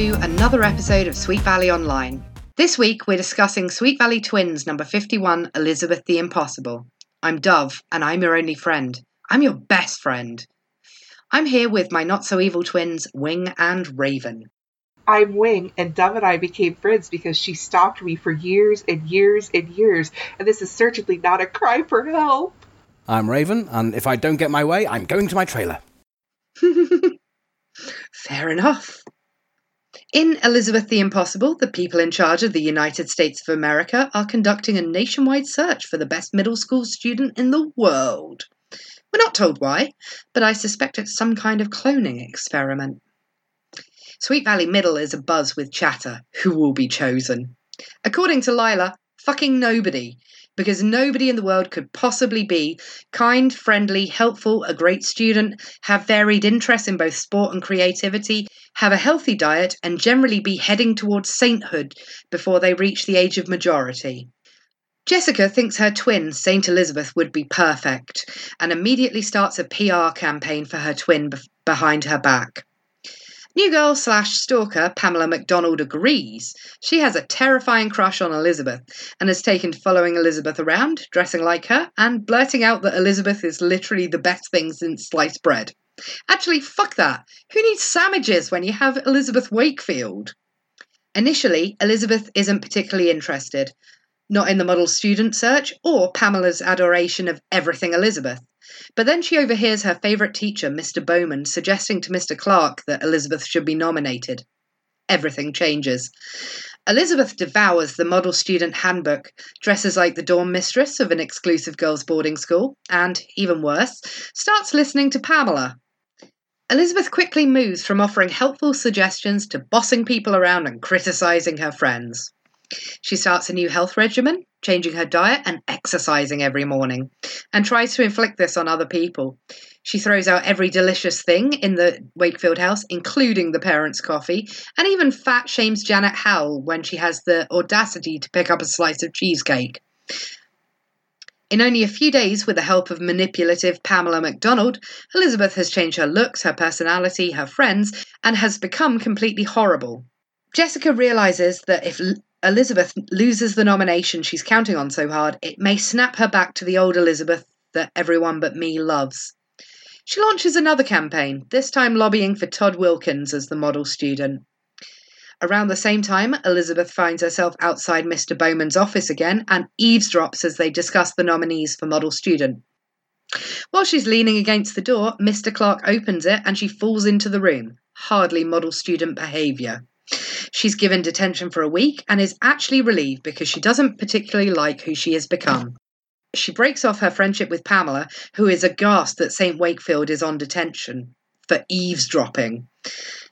Welcome to another episode of Sweet Valley Online. This week we're discussing Sweet Valley Twins number 51, Elizabeth the Impossible. I'm Dove, and I'm your only friend. I'm your best friend. I'm here with my not so evil twins, Wing and Raven. I'm Wing, and Dove and I became friends because she stalked me for years and years and years, and this is certainly not a cry for help. I'm Raven, and if I don't get my way, I'm going to my trailer. Fair enough. In Elizabeth the Impossible, the people in charge of the United States of America are conducting a nationwide search for the best middle school student in the world. We're not told why, but I suspect it's some kind of cloning experiment. Sweet Valley Middle is abuzz with chatter. Who will be chosen? According to Lila, fucking nobody, because nobody in the world could possibly be kind, friendly, helpful, a great student, have varied interests in both sport and creativity, have a healthy diet, and generally be heading towards sainthood before they reach the age of majority. Jessica thinks her twin, Saint Elizabeth, would be perfect and immediately starts a PR campaign for her twin behind her back. New girl slash stalker Pamela McDonald agrees. She has a terrifying crush on Elizabeth and has taken following Elizabeth around, dressing like her, and blurting out that Elizabeth is literally the best thing since sliced bread. Actually, fuck that. Who needs sandwiches when you have Elizabeth Wakefield? Initially, Elizabeth isn't particularly interested, not in the model student search or Pamela's adoration of everything Elizabeth. But then she overhears her favourite teacher, Mr. Bowman, suggesting to Mr. Clark that Elizabeth should be nominated. Everything changes. Elizabeth devours the model student handbook, dresses like the dorm mistress of an exclusive girls' boarding school, and, even worse, starts listening to Pamela. Elizabeth quickly moves from offering helpful suggestions to bossing people around and criticising her friends. She starts a new health regimen, changing her diet and exercising every morning, and tries to inflict this on other people. She throws out every delicious thing in the Wakefield house, including the parents' coffee, and even fat shames Janet Howell when she has the audacity to pick up a slice of cheesecake. In only a few days, with the help of manipulative Pamela McDonald, Elizabeth has changed her looks, her personality, her friends, and has become completely horrible. Jessica realizes that if Elizabeth loses the nomination she's counting on so hard, it may snap her back to the old Elizabeth that everyone but me loves. She launches another campaign, this time lobbying for Todd Wilkins as the model student. Around the same time, Elizabeth finds herself outside Mr. Bowman's office again and eavesdrops as they discuss the nominees for model student. While she's leaning against the door, Mr. Clark opens it and she falls into the room. Hardly model student behaviour. She's given detention for a week and is actually relieved because she doesn't particularly like who she has become. She breaks off her friendship with Pamela, who is aghast that St. Wakefield is on detention for eavesdropping.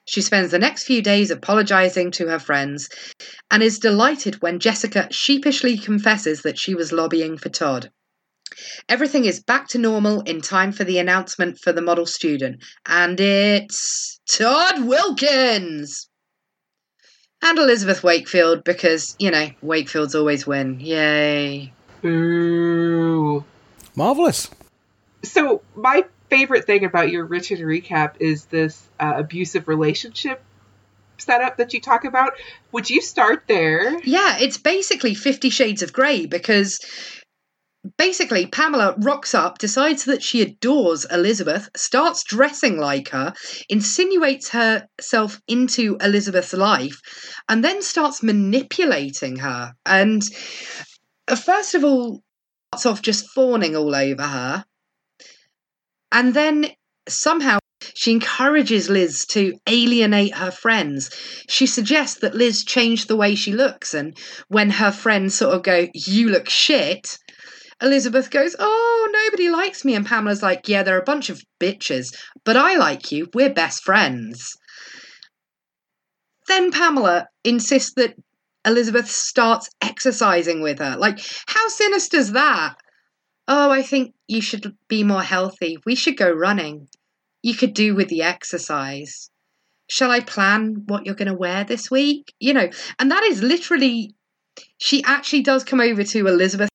She spends the next few days apologising to her friends and is delighted when Jessica sheepishly confesses that she was lobbying for Todd. Everything is back to normal in time for the announcement for the model student, and it's Todd Wilkins! And Elizabeth Wakefield because, you know, Wakefields always win. Yay. Boo. Marvelous. So, my favorite thing about your written recap is this uh, abusive relationship setup that you talk about. Would you start there? Yeah, it's basically Fifty Shades of Grey because basically, Pamela rocks up, decides that she adores Elizabeth, starts dressing like her, insinuates herself into Elizabeth's life, and then starts manipulating her. And uh, first of all, starts off just fawning all over her. And then somehow she encourages Liz to alienate her friends. She suggests that Liz change the way she looks, and when her friends sort of go, You look shit, Elizabeth goes, Oh, nobody likes me. And Pamela's like, Yeah, they're a bunch of bitches, but I like you. We're best friends. Then Pamela insists that Elizabeth starts exercising with her. Like, how sinister is that? Oh, I think you should be more healthy. We should go running. You could do with the exercise. Shall I plan what you're going to wear this week? You know, and that is literally, she actually does come over to Elizabeth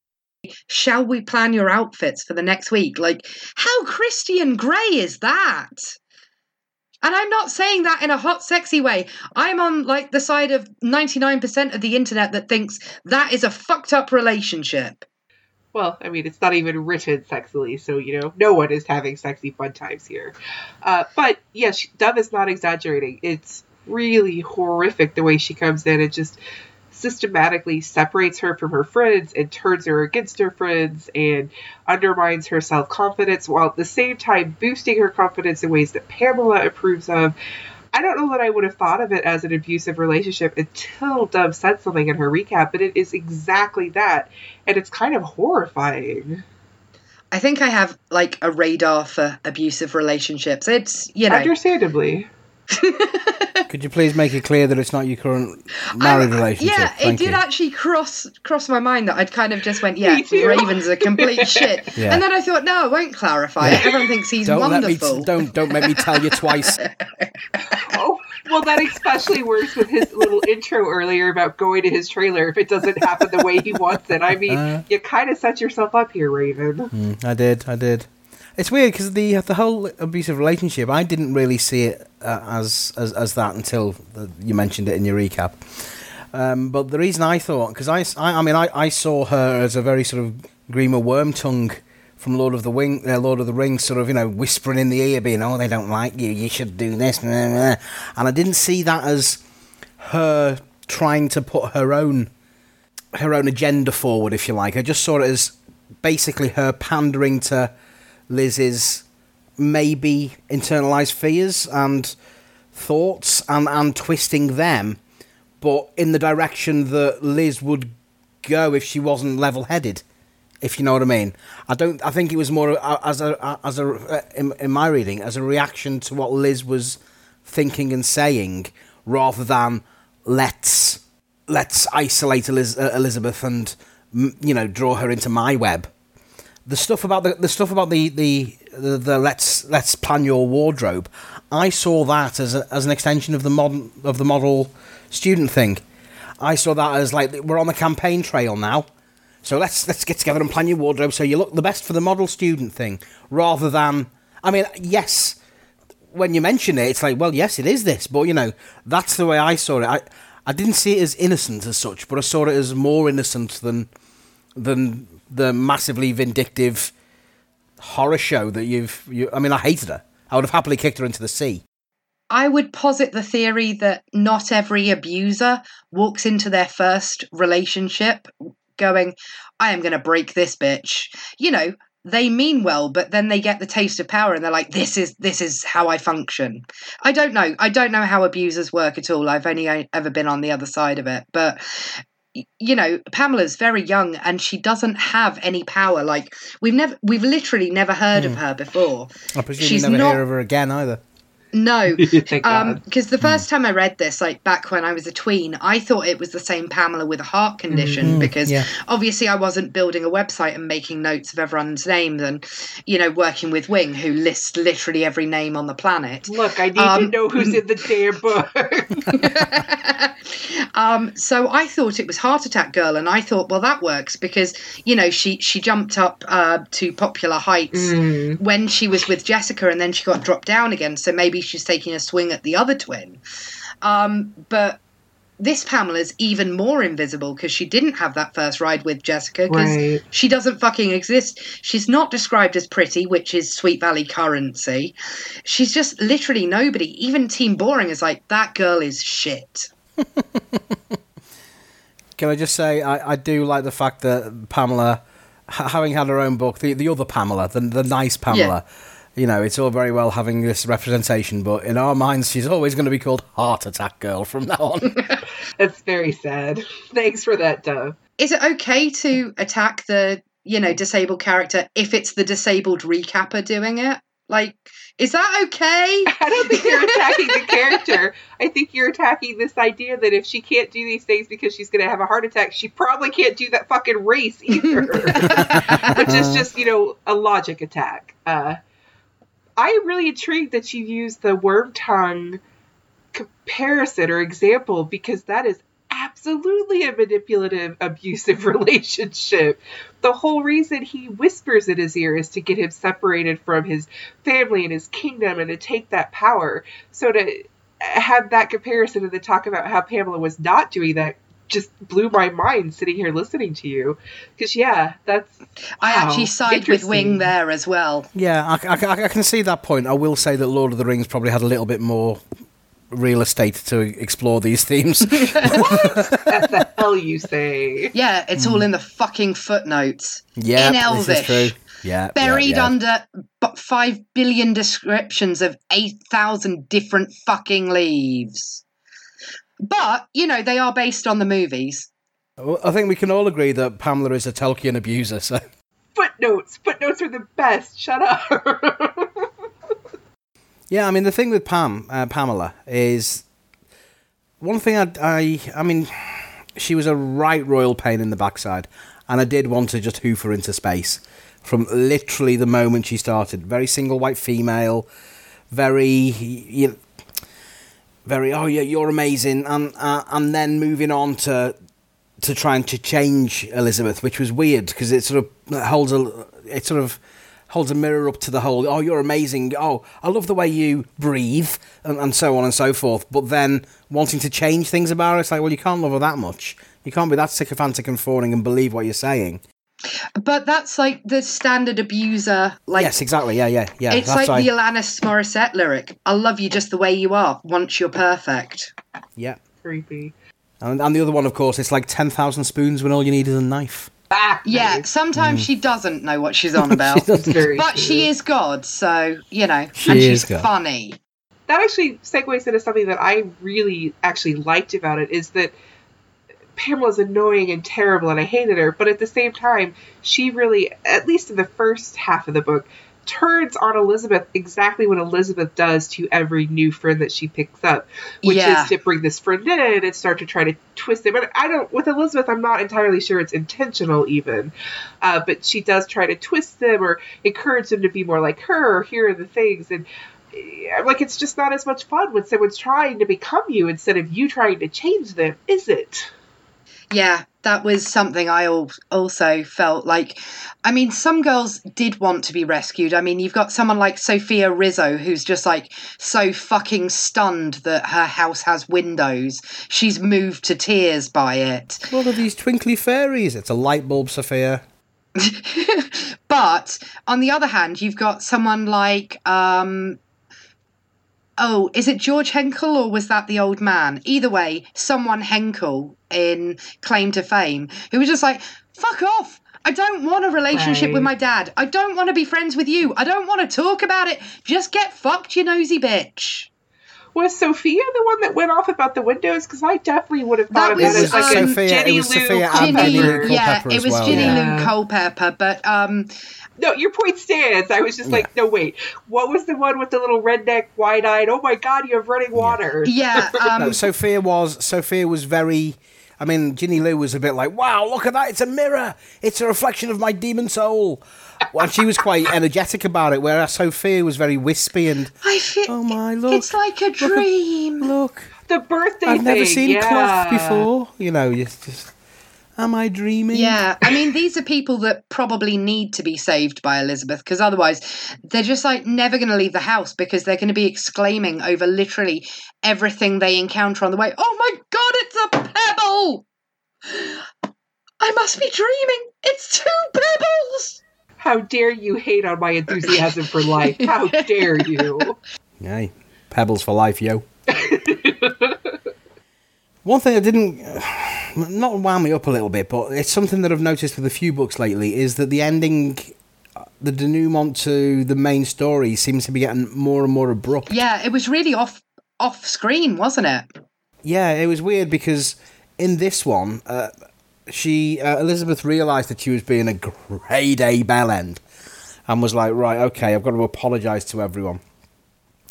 shall we plan your outfits for the next week? Like, how Christian Grey is that? And I'm not saying that in a hot, sexy way. I'm on like the side of 99% of the internet that thinks that is a fucked up relationship. Well, I mean, it's not even written sexily, so you know, no one is having sexy fun times here. Uh, but yes, Dove is not exaggerating. It's really horrific the way she comes in and just systematically separates her from her friends and turns her against her friends and undermines her self confidence while at the same time boosting her confidence in ways that Pamela approves of. I don't know that I would have thought of it as an abusive relationship until Dove said something in her recap, but it is exactly that. And it's kind of horrifying. I think I have like a radar for abusive relationships. It's, you know. Understandably. Could you please make it clear that it's not your current married I- relationship? Yeah, Thank it did you. actually cross cross my mind that I'd kind of just went, yeah, Raven's a complete shit. Yeah. And then I thought, no, I won't clarify it. Everyone thinks he's Don't let me wonderful. t- don't don't make me tell you twice. Oh, well, that especially works with his little intro earlier about going to his trailer if it doesn't happen the way he wants it. I mean, Uh. you kind of set yourself up here, Raven. Mm, I did, I did. It's weird because the the whole abusive relationship, I didn't really see it uh, as, as as that until the, you mentioned it in your recap. Um, but the reason I thought, because I, I, I mean, I, I saw her as a very sort of Grima Wormtongue from Lord of the Wing, uh, Lord of the Rings, sort of you know whispering in the ear, being, "Oh, they don't like you. You should do this." blah, blah, blah." And I didn't see that as her trying to put her own her own agenda forward, if you like. I just saw it as basically her pandering to Liz's maybe internalized fears and thoughts and, and twisting them, but in the direction that Liz would go if she wasn't level headed. If you know what I mean, I don't. I think it was more as a as a in, in my reading as a reaction to what Liz was thinking and saying, rather than let's let's isolate uh, Elizabeth and you know draw her into my web. The stuff about the, the stuff about the, the the the let's let's plan your wardrobe. I saw that as a, as an extension of the modern of the model student thing. I saw that as like we're on the campaign trail now. So let's let's get together and plan your wardrobe so you look the best for the model student thing, rather than I mean, yes, when you mention it, it's like, well, yes, it is this, but you know, that's the way I saw it. I I didn't see it as innocent as such, but I saw it as more innocent than than the massively vindictive horror show that you've. You, I mean, I hated her. I would have happily kicked her into the sea. I would posit the theory that not every abuser walks into their first relationship going, I am going to break this bitch. You know, they mean well, but then they get the taste of power and they're like, this is this is how I function. I don't know. I don't know how abusers work at all. I've only uh, ever been on the other side of it. But you know, Pamela's very young and she doesn't have any power. Like we've never we've literally never heard of her before. I presume She's you never not- hear of her again either. No, Thank um, because the first time I read this, like back when I was a tween, I thought it was the same Pamela with a heart condition because yeah. obviously I wasn't building a website and making notes of everyone's names and, you know, working with Wing, who lists literally every name on the planet. Look, I need um, to know who's in the damn book. um, so I thought it was Heart Attack Girl, and I thought, well, that works because you know she she jumped up uh, to popular heights Mm. when she was with Jessica, and then she got dropped down again. So maybe she's taking a swing at the other twin. Um, but this Pamela's even more invisible because she didn't have that first ride with Jessica because Right. she doesn't fucking exist. She's not described as pretty, which is Sweet Valley currency. She's just literally nobody. Even Team Boring is like, that girl is shit. Can I just say I, I do like the fact that Pamela, ha- having had her own book, the the other Pamela, the the nice Pamela, you know, it's all very well having this representation, but in our minds, she's always going to be called Heart Attack Girl from now on. That's very sad. Thanks for that, Dove. Is it okay to attack the, you know, disabled character if it's the disabled recapper doing it? Like, is that okay? I don't think you're attacking the character. I think you're attacking this idea that if she can't do these things because she's going to have a heart attack, she probably can't do that fucking race either. Which is just, you know, a logic attack. Uh, I am really intrigued that you used the worm tongue comparison or example because that is absolutely a manipulative, abusive relationship. The whole reason he whispers in his ear is to get him separated from his family and his kingdom and to take that power. So to have that comparison and then talk about how Pamela was not doing that just blew my mind sitting here listening to you. Because yeah, that's I actually side with Wing there as well. Yeah, I, I- I can see that point. I will say that Lord of the Rings probably had a little bit more real estate to explore these themes. That's the hell you say. Yeah, it's all mm. in the fucking footnotes. yeah, in this Elvish. is true. Yeah, Buried yeah, yeah. under bu- five billion descriptions of 8,000 different fucking leaves. But, you know, they are based on the movies. I think we can all agree that Pamela is a Tolkien abuser. So Footnotes. Footnotes are the best. Shut up. yeah, I mean the thing with Pam, uh, Pamela is one thing. I, I, I mean, she was a right royal pain in the backside, and I did want to just hoof her into space from literally the moment she started. Very single white female, very you know, very oh yeah you're amazing, and uh, and then moving on to to trying to change Elizabeth, which was weird because it sort of holds a it sort of holds a mirror up to the whole. Oh, you're amazing. Oh, I love the way you breathe, and, and so on and so forth. But then wanting to change things about her, it's like, well, you can't love her that much. You can't be that sycophantic and fawning and believe what you're saying. But that's like the standard abuser. Like, yes, exactly. Yeah, yeah, yeah. it's That's like right. the Alanis Morissette lyric I love you just the way you are, once you're perfect. yeah. Creepy. And, and the other one, of course, it's like ten thousand spoons when all you need is a knife. Ah, Yeah, nice. sometimes Mm. she doesn't know what she's on about. That's very but she is God, so, you know, She and she's God. funny. that actually segues into something that I really actually liked about it is that Pamela's annoying and terrible and I hated her, but at the same time, she really, at least in the first half of the book, turns on Elizabeth exactly what Elizabeth does to every new friend that she picks up, which Yeah. is to bring this friend in and start to try to twist them. And I don't, with Elizabeth, I'm not entirely sure it's intentional even, uh, but she does try to twist them or encourage them to be more like her. Or here are the things and. I'm like, it's just not as much fun when someone's trying to become you instead of you trying to change them, is it? Yeah, that was something I also felt like. I mean, some girls did want to be rescued. I mean, you've got someone like Sophia Rizzo who's just like so fucking stunned that her house has windows. She's moved to tears by it. What are these twinkly fairies? It's a light bulb, Sophia. but on the other hand, you've got someone like um Oh, is it George Henkel or was that the old man? Either way, someone Henkel in Claim to Fame who was just like, fuck off. I don't want a relationship with my dad. I don't want to be friends with you. I don't want to talk about it. Just get fucked, you nosy bitch. Was Sophia the one that went off about the windows? Because I definitely would have That thought of was, it as like um, a Sophia- it Jenny was Lou Sophia and Culpepper. Jenny Lou Ginny, yeah, Culpepper it was well, Ginny yeah. Lou Culpepper, but um, No, your point stands. I was just like, no, wait. What was the one with the little redneck, wide-eyed? Oh my God, you have running water. yeah, um, No, Sophia was Sophia was very. I mean, Ginny Lou was a bit like, "Wow, look at that! It's a mirror. It's a reflection of my demon soul." Well, she was quite energetic about it, whereas Sophia was very wispy and, I feel "Oh my, look, it's like a dream. look, The birthday I've never thing, seen yeah. cloth before." You know, just am I dreaming? Yeah, I mean, these are people that probably need to be saved by Elizabeth because otherwise they're just like never going to leave the house because they're going to be exclaiming over literally everything they encounter on the way. Oh my god, it's a pebble! I must be dreaming. It's two pebbles! How dare you hate on my enthusiasm for life? How dare you? Yay. Pebbles for life, yo. One thing that didn't, not wound me up a little bit, but it's something that I've noticed with a few books lately is that the ending, uh, the denouement to the main story seems to be getting more and more abrupt. Yeah, it was really off off screen, wasn't it? Yeah, it was weird because in this one, uh, she uh, Elizabeth realised that she was being a grade A bellend, and was like, right, okay, I've got to apologise to everyone.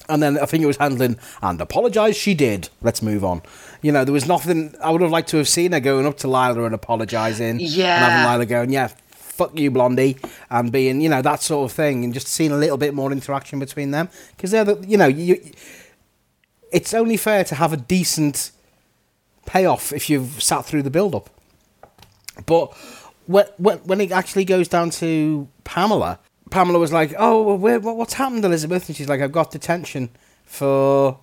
And then I think it was handling and apologise she did. Let's move on. You know, there was nothing. I would have liked to have seen her going up to Lila and apologising. Yeah. And having Lila going, yeah, fuck you, Blondie, and being, you know, that sort of thing, and just seeing a little bit more interaction between them because they're the, you know, you. It's only fair to have a decent payoff if you've sat through the build up. But when, when, it actually goes down to Pamela, Pamela was like, "Oh, what's happened, Elizabeth?" And she's like, "I've got detention for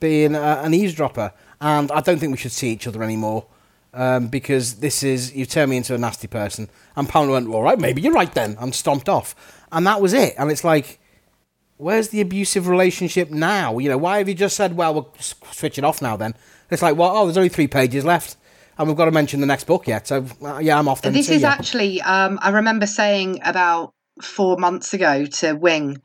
being a, an eavesdropper, and I don't think we should see each other anymore." Um, because this is you turn me into a nasty person. And Pamela went, "All right, maybe you're right then," and stomped off. And that was it. And it's like, where's the abusive relationship now? You know, why have you just said, "Well, we'll switch it off now"? Then it's like, well, oh, there's only three pages left, and we've got to mention the next book yet. So uh, yeah, I'm off. Then This is ya. actually, um, I remember saying about four months ago to Wing,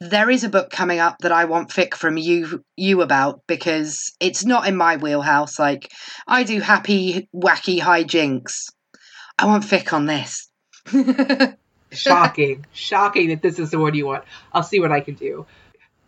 there is a book coming up that I want fic from you you about because it's not in my wheelhouse. Like I do happy, wacky hijinks. I want fic on this. shocking shocking that this is the one you want i'll see what i can do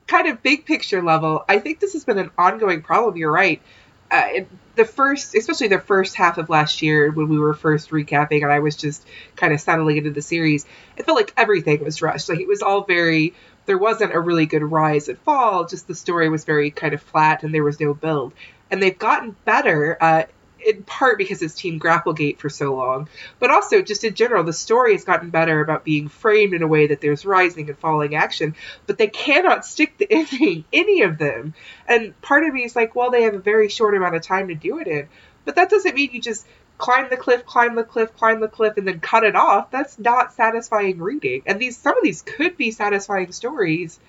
kind of big picture level i think this has been an ongoing problem you're right uh, it, the first especially the first half of last year when we were first recapping and i was just kind of settling into the series it felt like everything was rushed. Like it was all very there wasn't a really good rise and fall just the story was very kind of flat and there was no build. And they've gotten better uh, in part because it's Team Grapplegate for so long, but also just in general, the story has gotten better about being framed in a way that there's rising and falling action, but they cannot stick the ending, any of them. And part of me is like, well, they have a very short amount of time to do it in, but that doesn't mean you just climb the cliff, climb the cliff, climb the cliff, and then cut it off. That's not satisfying reading. And these some of these could be satisfying stories,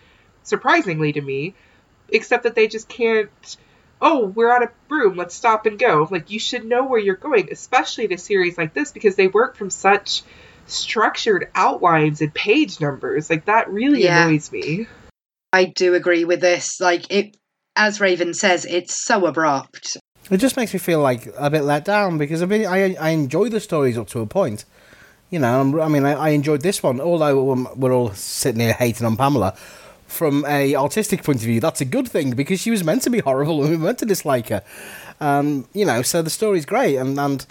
surprisingly to me, except that they just can't oh, we're out of room, let's stop and go. Like, you should know where you're going, especially in a series like this, because they work from such structured outlines and page numbers. Like, that really Yeah. annoys me. I do agree with this. Like it, as Raven says, it's so abrupt. It just makes me feel like a bit let down because I mean I I enjoy the stories up to a point. You know, I'm- I mean I, I enjoyed this one, although we're all sitting here hating on Pamela. From a artistic point of view, that's a good thing because she was meant to be horrible and we were meant to dislike her. Um, you know, so the story's great and and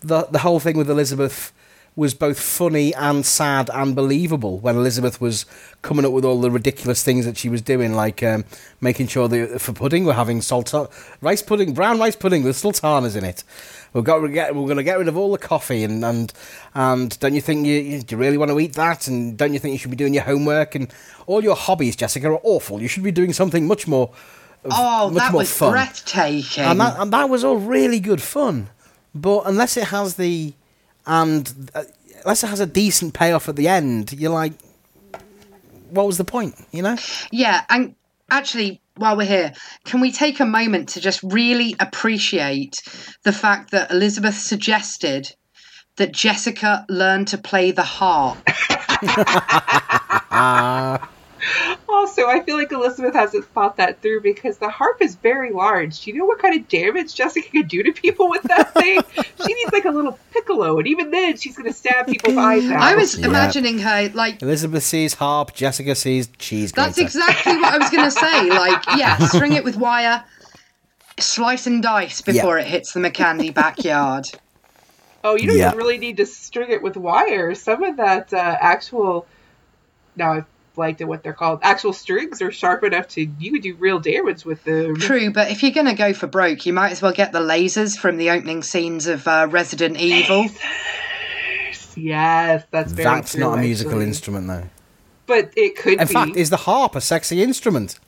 the the whole thing with Elizabeth was both funny and sad and believable when Elizabeth was coming up with all the ridiculous things that she was doing, like um, making sure that for pudding we're having salt rice pudding, brown rice pudding with sultanas in it. We've got to get, we're going to get rid of all the coffee and and and don't you think you, you do you really want to eat that? And don't you think you should be doing your homework and all your hobbies, Jessica, are awful. You should be doing something much more. Oh, much that more was fun. breathtaking. And that, and that was all really good fun. But unless it has the. And uh, unless it has a decent payoff at the end, you're like, what was the point, you know? Yeah, and actually, while we're here, can we take a moment to just really appreciate the fact that Elizabeth suggested that Jessica learn to play the harp? Also, I feel like Elizabeth hasn't thought that through because the harp is very large. Do you know what kind of damage Jessica could do to people with that thing? she needs like a little piccolo, and even then, she's going to stab people's eyes out. I was Yeah. imagining her like. Elizabeth sees harp, Jessica sees cheese That's grater. exactly what I was going to say. Like, yeah, string it with wire, slice and dice before it hits the McCandy backyard. Oh, you don't Yeah. even really need to string it with wire. Some of that uh, actual. Now I've blanked at what they're called. Actual strings are sharp enough to. You could do real damage with them. True, but if you're going to go for broke, you might as well get the lasers from the opening scenes of uh, Resident Evil. Yes, that's very That's true, not a musical actually. instrument, though. But it could In be. fact, is the harp a sexy instrument?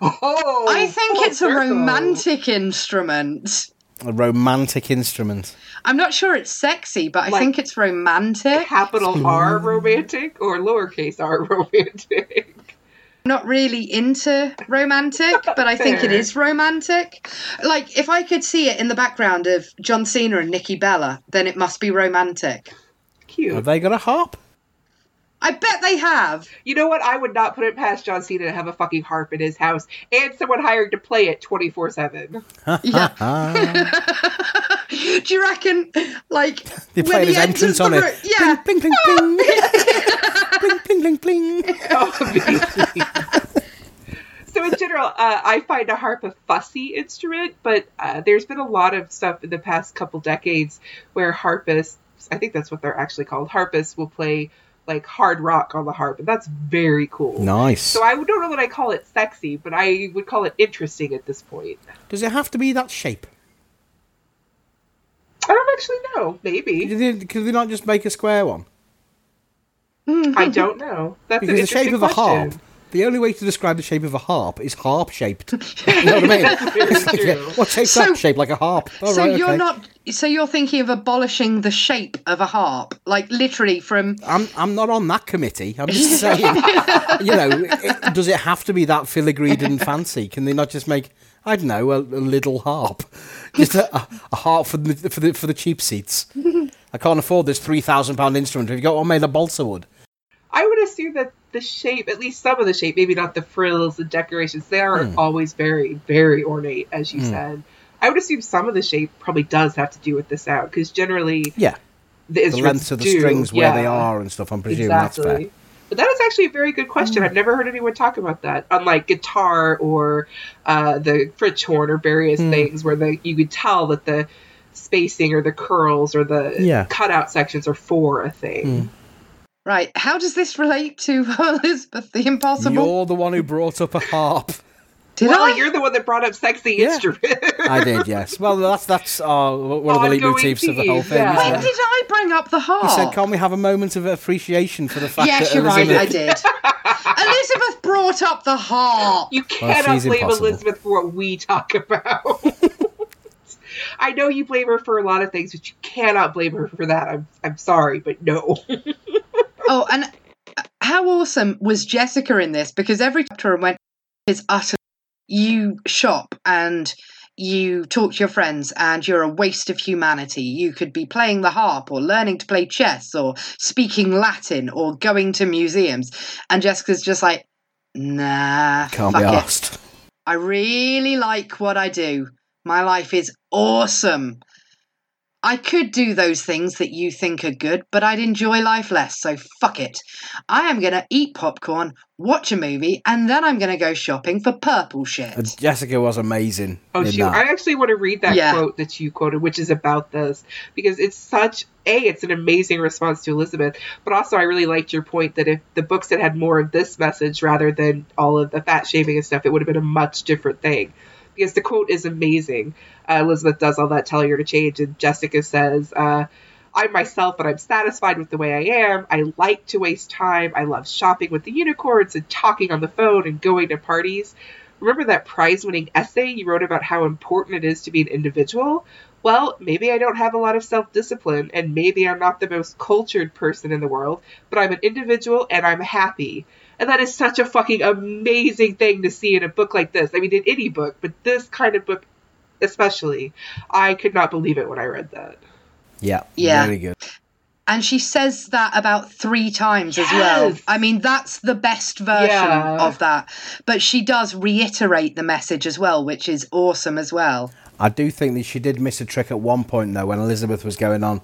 oh, I think full it's a circle. romantic instrument. A romantic instrument. I'm not sure it's sexy, but I Like- think it's romantic. Capital R romantic or lowercase r romantic. not really into romantic, but I think it is romantic. Like, if I could see it in the background of John Cena and Nikki Bella, then it must be romantic. Cute. Have they got a harp? I bet they have. You know what? I would not put it past John Cena to have a fucking harp in his house and someone hired to play it 24 7. Yeah. Do you reckon, like, they when played he his entrance enters the on it. room- Yeah. Bling, bling, bling, bling. bling, bling, bling, bling. so, in general, uh, I find a harp a fussy instrument, but uh, there's been a lot of stuff in the past couple decades where harpists, I think that's what they're actually called, harpists will play like hard rock on the harp, and that's very cool. Nice. So I don't know that I call it sexy, but I would call it interesting at this point. Does it have to be that shape? Actually know. Maybe. Could they, could they not just make a square one? Hmm. I don't know. That's Because an the shape of a question. harp, the only way to describe the shape of a harp is harp shaped. you know what I mean? It's like, true. what shape's So- that? Shaped like a harp. All so right, you're okay. not. So you're thinking of abolishing the shape of a harp, like literally from. I'm I'm not on that committee. I'm just saying. you know, it, does it have to be that filigreed and fancy? Can they not just make I don't know a, a little harp, just a, a, harp for the for the for the cheap seats? I can't afford this three thousand pound instrument. Have you got one made of balsa wood? I would assume that the shape, at least some of the shape, maybe not the frills and decorations, they are Hmm. always very, very ornate, as you said. I would assume some of the shape probably does have to do with the sound, because generally Yeah, the the length of the do, strings where they are and stuff. I'm presuming Exactly. that's fair. But that is actually a very good question. I've never heard anyone talk about that. Unlike guitar or uh, the French horn or various Hmm. things where the you could tell that the spacing or the curls or the Yeah. cutout sections are for a thing. Hmm. Right. How does this relate to Elizabeth the Impossible? You're the one who brought up a harp. Did well, I? you're the one that brought up sexy Yeah. instrument. I did, yes. Well, that's that's uh, one of the Ongoing leitmotifs of the whole thing. yeah. when did I bring up the harp? He said, "Can't we have a moment of appreciation for the fact yes, that you're right. I did. Elizabeth brought up the harp. You cannot she's blame impossible. Elizabeth for what we talk about. I know you blame her for a lot of things, but you cannot blame her for that. I'm I'm sorry, but no. Oh, and how awesome was Jessica in this? Because every chapter went is utter. You shop and you talk to your friends, and you're a waste of humanity. You could be playing the harp, or learning to play chess, or speaking Latin, or going to museums. And Jessica's just like, nah, can't be asked." I really like what I do. My life is awesome. I could do those things that you think are good, but I'd enjoy life less, so fuck it. I am going to eat popcorn, watch a movie, and then I'm going to go shopping for purple shit. Uh, Jessica was amazing. Oh in shoot! that. I actually want to read that Yeah. quote that you quoted, which is about this because it's such a. It's an amazing response to Elizabeth, but also I really liked your point that if the books had had more of this message rather than all of the fat shaming and stuff, it would have been a much different thing. Because the quote is amazing. Uh, Elizabeth does all that, telling her to change, and Jessica says. Uh, I'm myself, but I'm satisfied with the way I am. I like to waste time. I love shopping with the unicorns and talking on the phone and going to parties. Remember that prize winning essay you wrote about how important it is to be an individual? Well, maybe I don't have a lot of self discipline, and maybe I'm not the most cultured person in the world, but I'm an individual and I'm happy. And that is such a fucking amazing thing to see in a book like this. I mean, in any book, but this kind of book especially. I could not believe it when I read that. yeah, Yeah. really good. And she says that about three times as well. I mean, that's the best version Yeah. of that. But she does reiterate the message as well, which is awesome as well. I do think that she did miss a trick at one point though when Elizabeth was going on.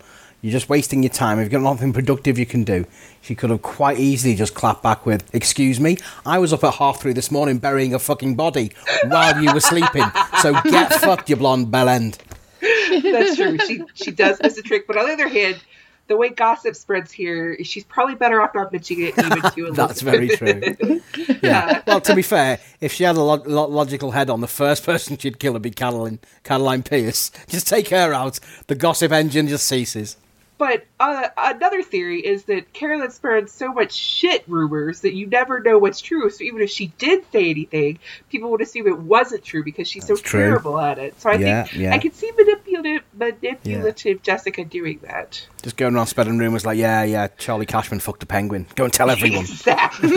You're just wasting your time. You've got nothing productive you can do. She could have quite easily just clapped back with, "Excuse me, I was up at half three this morning burying a fucking body while you were sleeping. So get fucked, you blonde bellend." That's true. She she does miss a trick, but on the other hand, the way gossip spreads here, she's probably better off not mentioning it even to. That's very true. Yeah. Well, to be fair, if she had a lo- lo- logical head on, the first person she'd kill would be Caroline, Caroline Pearce. Just take her out. The gossip engine just ceases. But uh, another theory is that Carolyn spreads so much shit rumors that you never know what's true. So even if she did say anything, people would assume it wasn't true because she's That's so true. terrible at it. So I Yeah, think yeah. I can see manipulative, manipulative Jessica doing that. Just going around spreading rumours like, yeah, yeah, Charlie Cashman fucked a penguin. Go and tell everyone. Exactly.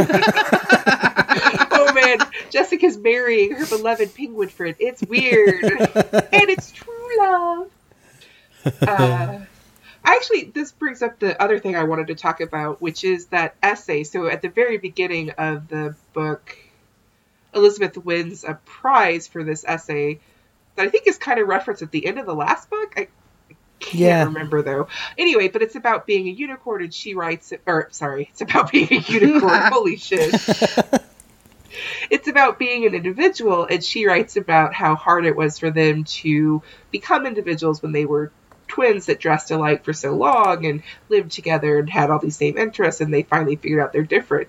oh man, Jessica's marrying her beloved penguin friend. It's weird, and it's true love. Uh, actually, this brings up the other thing I wanted to talk about, which is that essay. So at the very beginning of the book, Elizabeth wins a prize for this essay that I think is kind of referenced at the end of the last book. I, I can't Yeah. remember though. Anyway, but it's about being a unicorn, and she writes, or sorry, it's about being a unicorn. Holy shit! it's about being an individual, and she writes about how hard it was for them to become individuals when they were twins that dressed alike for so long and lived together and had all these same interests, and they finally figured out they're different.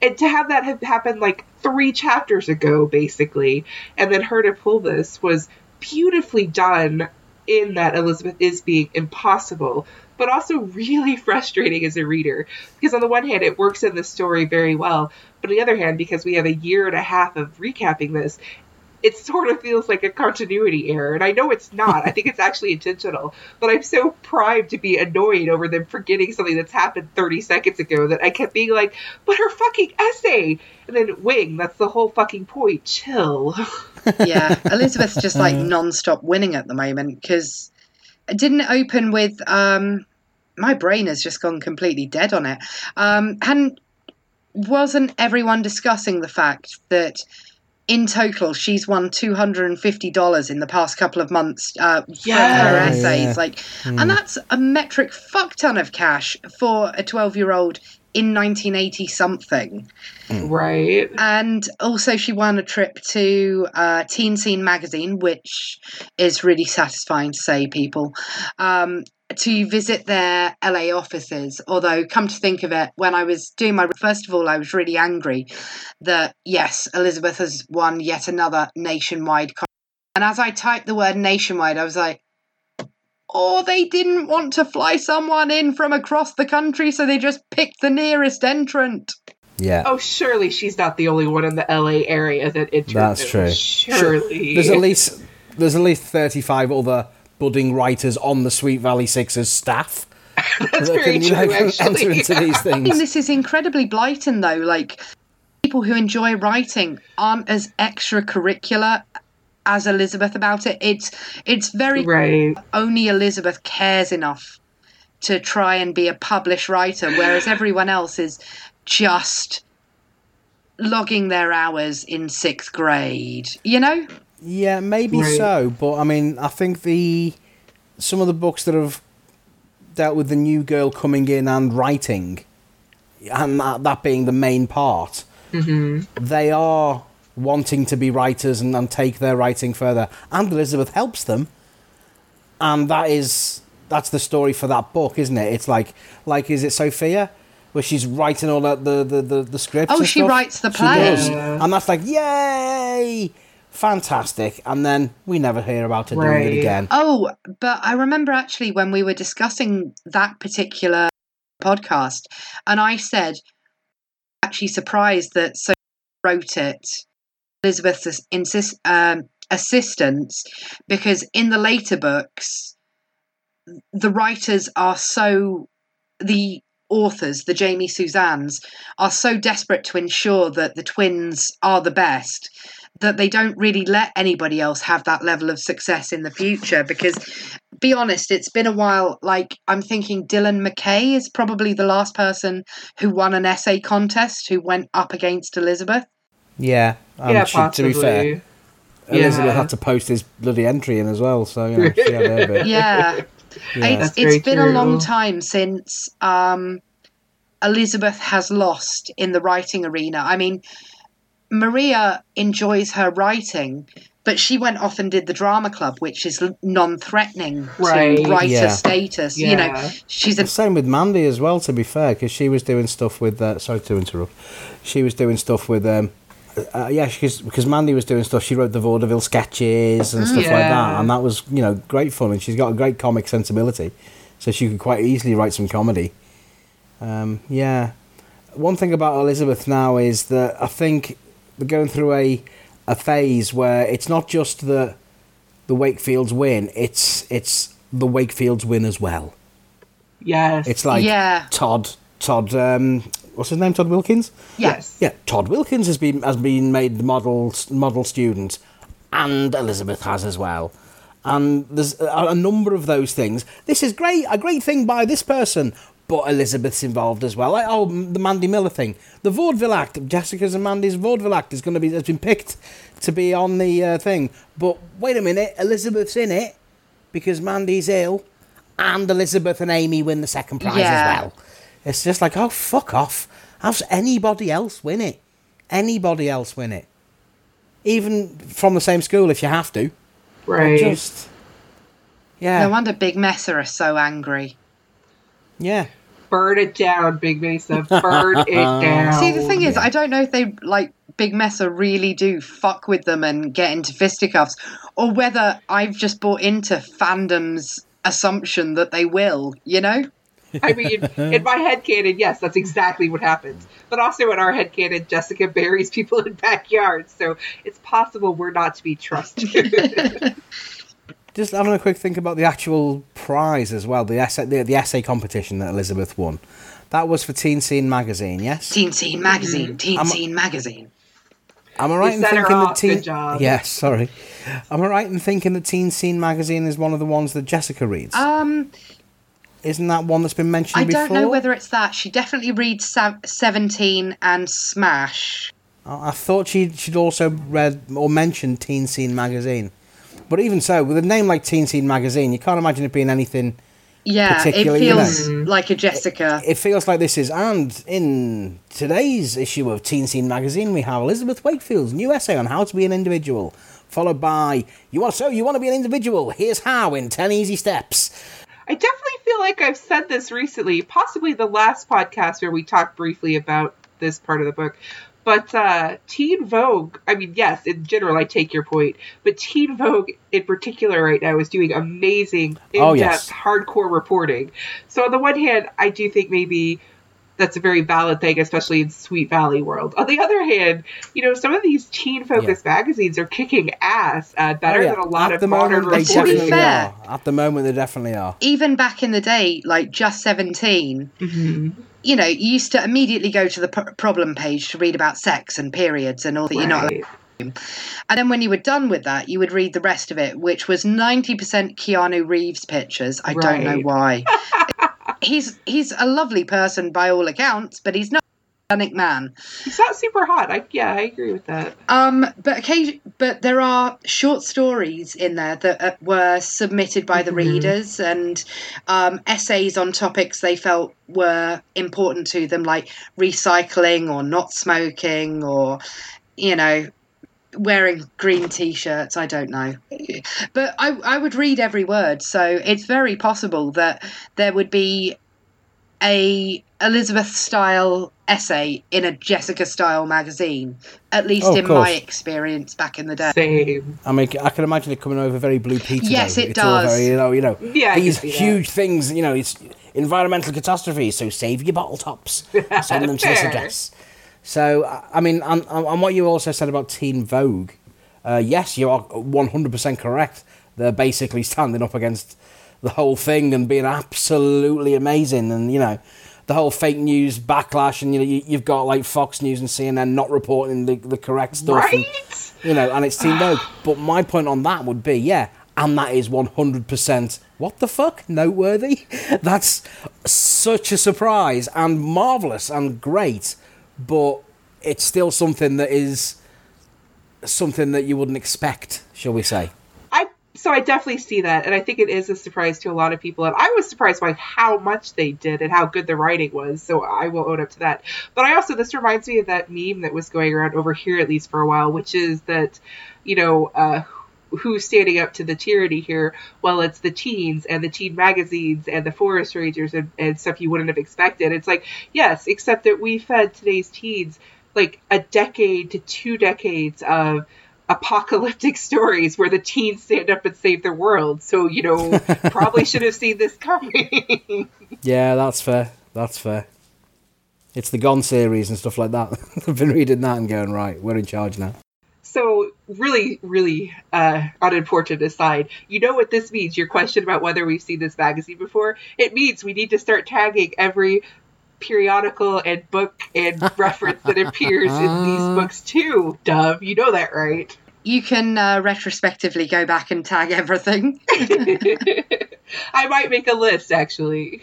And to have that have happened like three chapters ago, basically, and then her to pull this was beautifully done in that Elizabeth is being impossible, but also really frustrating as a reader. Because on the one hand, it works in the story very well, but on the other hand, because we have a year and a half of recapping this, it sort of feels like a continuity error. And I know it's not. I think it's actually intentional. But I'm so primed to be annoyed over them forgetting something that's happened 30 seconds ago that I kept being like, but her fucking essay! And then, Wing, that's the whole fucking point. Chill. yeah, Elizabeth's just like non-stop winning at the moment because it didn't open with um my brain has just gone completely dead on it. Um hadn't wasn't everyone discussing the fact that in total she's won $250 in the past couple of months uh, from her Yes. essays Yeah. like and that's a metric fuck ton of cash for a 12 year old in 1980 something right? and also she won a trip to uh, Teen Scene magazine, which is really satisfying to say, people, um, to visit their LA offices. Although, come to think of it, when I was doing my first of all, I was really angry that yes, Elizabeth has won yet another nationwide. Con- and as I typed the word nationwide, I was like. Or they didn't want to fly someone in from across the country, so they just picked the nearest entrant. Yeah. Oh, surely she's not the only one in the LA area that entered. That's true. Surely. There's at least there's at least 35 other budding writers on the Sweet Valley Sixers staff. That's that very can, true, know, enter into these I think things. this is incredibly blighting, though. Like, people who enjoy writing aren't as extracurricular as Elizabeth about it. It's it's very Right. only Elizabeth cares enough to try and be a published writer, whereas everyone else is just logging their hours in sixth grade. You know? Yeah, maybe Right. so, but I mean, I think the some of the books that have dealt with the new girl coming in and writing, and that, that being the main part, mm-hmm. they are wanting to be writers and, and take their writing further. And Elizabeth helps them, and that is that's the story for that book, isn't it? It's like like is it Sophia? Where she's writing all that the the the, the scripts. Oh, and she stuff? writes the She play. does. Yeah. and that's like yay, fantastic. And then we never hear about her doing it again. Oh, but I remember actually when we were discussing that particular podcast, and I said, actually surprised that so wrote it, Elizabeth's insist, um, assistants, because in the later books, the writers are so the authors, the Jamie Suzannes, are so desperate to ensure that the twins are the best that they don't really let anybody else have that level of success in the future because be honest it's been a while like i'm thinking dylan mckay is probably the last person who won an essay contest who went up against elizabeth Yeah, and yeah, she- to be fair, Elizabeth Yeah. had to post his bloody entry in as well, so you know, she had her bit. yeah Yeah. it's, it's been a long time since um, elizabeth has lost in the writing arena i mean maria enjoys her writing but she went off and did the drama club which is non-threatening Right. to writer Yeah. status you know she's a Same with Mandy as well, to be fair, because she was doing stuff with. Uh, sorry to interrupt. She was doing stuff with. Um, uh, yeah, because because Mandy was doing stuff. She wrote the vaudeville sketches and stuff like that, and that was you know great fun. And she's got a great comic sensibility, so she could quite easily write some comedy. Um, yeah, one thing about Elizabeth now is that I think they're going through a a phase where it's not just the the Wakefields win; it's it's the Wakefields win as well. Yes. It's like Yeah. Todd Todd um what's his name Todd Wilkins? yes. Yeah, Todd Wilkins has been has been made the model model student and Elizabeth has as well. And there's a, a number of those things. This is great, a great thing by this person, but Elizabeth's involved as well. Like, oh, the Mandy Miller thing, the vaudeville act, Jessica's and Mandy's vaudeville act is going to be has been picked to be on the uh, thing. But wait a minute, Elizabeth's in it because Mandy's ill, and Elizabeth and Amy win the second prize Yeah. as well. It's just like, oh, fuck off. Have anybody else win it? Anybody else win it? Even from the same school if you have to. Right. Just. Yeah. no wonder big messer are so angry yeah. Burn it down, Big Mesa. Burn it down. See, the thing is, I don't know if they like Big Mesa really do fuck with them and get into fisticuffs, or whether I've just bought into fandom's assumption that they will, you know? I mean, in my head canon, yes, that's exactly what happens. But also in our head canon, Jessica buries people in backyards, so it's possible we're not to be trusted. Just having a quick think about the actual prize as well, the essay, the, the essay competition that Elizabeth won. That was for Teen Scene magazine, yes. Teen Scene magazine, Teen I'm- Scene magazine. Am I right in thinking that Teen? Good job. Yes, sorry. Am I right in thinking that Teen Scene magazine is one of the ones that Jessica reads? Um, Isn't that one that's been mentioned I before? don't know whether it's that. She definitely reads Seventeen and Smash. I I thought she'd, she'd also read or mentioned Teen Scene magazine. But even so, with a name like Teen Scene magazine, you can't imagine it being anything. Yeah, it Particularly, you know. feels like a Jessica. It feels like this is. And in today's issue of Teen Scene magazine, we have Elizabeth Wakefield's new essay on how to be an individual, followed by You want so you want to be an individual? Here's how in ten easy steps. I definitely feel like I've said this recently, possibly the last podcast where we talked briefly about this part of the book. But uh, Teen Vogue, I mean, yes, in general, I take your point, but Teen Vogue in particular right now is doing amazing, in depth, Oh, yes. hardcore reporting. So, on the one hand, I do think maybe that's a very valid thing, especially in Sweet Valley world. On the other hand, you know, some of these teen focused magazines are kicking ass uh, better Oh, yeah. than a lot At of the modern moment, they To be reporting. definitely fair- are. At the moment, they definitely are. Even back in the day, like just Seventeen, Mhm. you know, you used to immediately go to the p- problem page to read about sex and periods and all that you're not Right. And then when you were done with that, you would read the rest of it, which was 90% Keanu Reeves pictures. I don't know why. he's he's a lovely person by all accounts, but he's not a stunning man. He's not super hot. I yeah, I agree with that. Um, but occasion, but there are short stories in there that uh, were submitted by the Mhm. readers and um, essays on topics they felt were important to them, like recycling or not smoking or, you know, wearing green t-shirts. I don't know, but I I would read every word, so it's very possible that there would be a Elizabeth style essay in a Jessica style magazine, at least Oh, in course. my experience back in the day. Same. I mean, I can imagine it coming over very blue Peter. Yes, though. it it's does. very, you know, you know, Yeah, these see that. huge things. You know, it's environmental catastrophes. So save your bottle tops. Send them to this Fair. address. So, I- mean, and, and what you also said about Teen Vogue, uh, yes, you are one hundred percent correct. They're basically standing up against the whole thing and being absolutely amazing, and you know. The whole fake news backlash, and you know you, you've got like Fox News and CNN not reporting the, the correct stuff, and- you know, and it's Teen Vogue. But my point on that would be, yeah, and that is 100% what the fuck? Noteworthy? That's such a surprise and marvellous and great, but it's still something that is something that you wouldn't expect, shall we say. I so I definitely see that, and I think it is a surprise to a lot of people. And I was surprised by how much they did and how good the writing was. So I will own up to that. But I also this reminds me of that meme that was going around over here at least for a while, which is that you know. uh Who's standing up to the tyranny here? Well, it's the teens and the teen magazines and the forest rangers and, and stuff you wouldn't have expected. It's like, yes, except that we fed today's teens like a decade to two decades of apocalyptic stories where the teens stand up and save the world. So, you know, probably should have seen this coming. Yeah, that's fair. That's fair. It's the Gone series and stuff like that. I've been reading that and going, right, we're in charge now. So, really, really uh, unimportant aside, you know what this means? Your question about whether we've seen this magazine before? It means we need to start tagging every periodical and book and reference that appears in these books too, Dove. You know that, right? You can uh, retrospectively go back and tag everything. I might make a list, actually.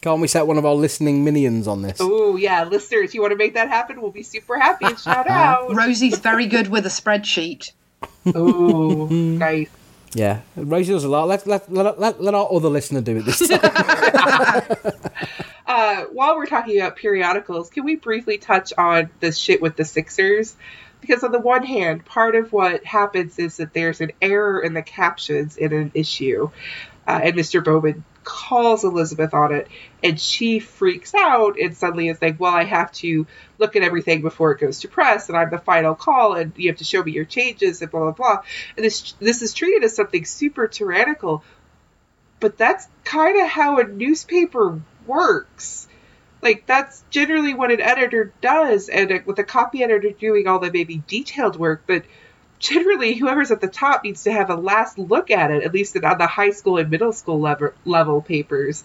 Can't we set one of our listening minions on this? Oh yeah, listeners, you want to make that happen? We'll be super happy and shout out. Rosie's very good with a spreadsheet. Oh, nice. Yeah, Rosie does a lot. Let, let, let, let, let our other listener do it this time. Uh, while we're talking about periodicals, can we briefly touch on the shit with the Sixers? Because on the one hand, part of what happens is that there's an error in the captions in an issue, uh, and Mr. Bowman calls Elizabeth on it, and she freaks out and suddenly is like, "Well, I have to look at everything before it goes to press, and I'm the final call, and you have to show me your changes and blah blah blah." And this this is treated as something super tyrannical, but that's kind of how a newspaper works. Like that's generally what an editor does, and with a copy editor doing all the maybe detailed work, but generally whoever's at the top needs to have a last look at it, at least on the high school and middle school level, level papers.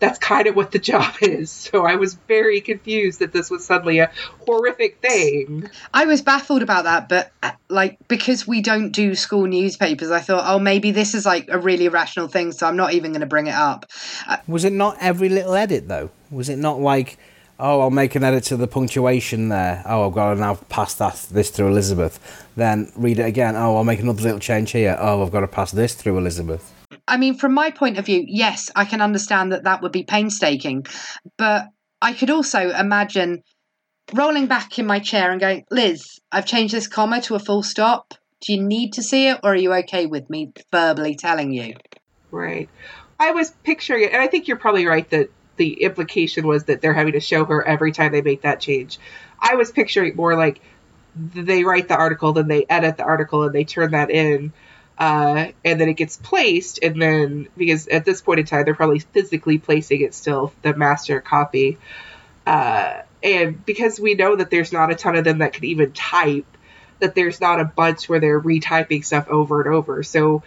That's kind of what the job is. So I was very confused that this was suddenly a horrific thing. I was baffled about that, but uh, like because we don't do school newspapers, I thought, oh, maybe this is like a really irrational thing, so I'm not even going to bring it up. Uh, was it not every little edit though? Was it not like? Oh, I'll make an edit to the punctuation there. Oh, I've got to now pass that this through Elizabeth. Then read it again. Oh, I'll make another little change here. Oh, I've got to pass this through Elizabeth. I mean, from my point of view, yes, I can understand that that would be painstaking, but I could also imagine rolling back in my chair and going, Liz, I've changed this comma to a full stop. Do you need to see it, or are you okay with me verbally telling you? Right. I was picturing it, and I think you're probably right that the implication was that they're having to show her every time they make that change. I was picturing more like they write the article, then they edit the article, and they turn that in. Uh, and then it gets placed, and then because at this point in time they're probably physically placing it still, the master copy. Uh, and because we know that there's not a ton of them that can even type, that there's not a bunch where they're retyping stuff over and over. So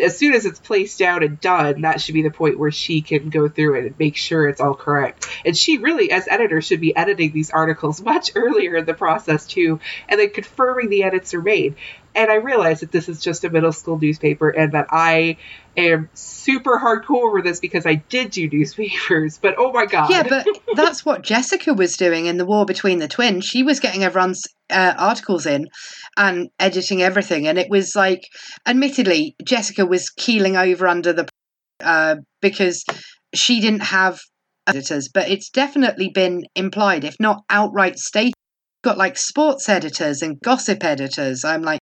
as soon as it's placed down and done, that should be the point where she can go through it and make sure it's all correct. And she really, as editor, should be editing these articles much earlier in the process too, and then confirming the edits are made. And I realize that this is just a middle school newspaper and that I am super hardcore over this because I did do newspapers, but oh my god. Yeah, but that's what Jessica was doing in the war between the twins. She was getting everyone's uh, articles in and editing everything, and it was like, admittedly, Jessica was keeling over under the uh, because she didn't have editors, but it's definitely been implied, if not outright stated. Got like sports editors and gossip editors. I'm like,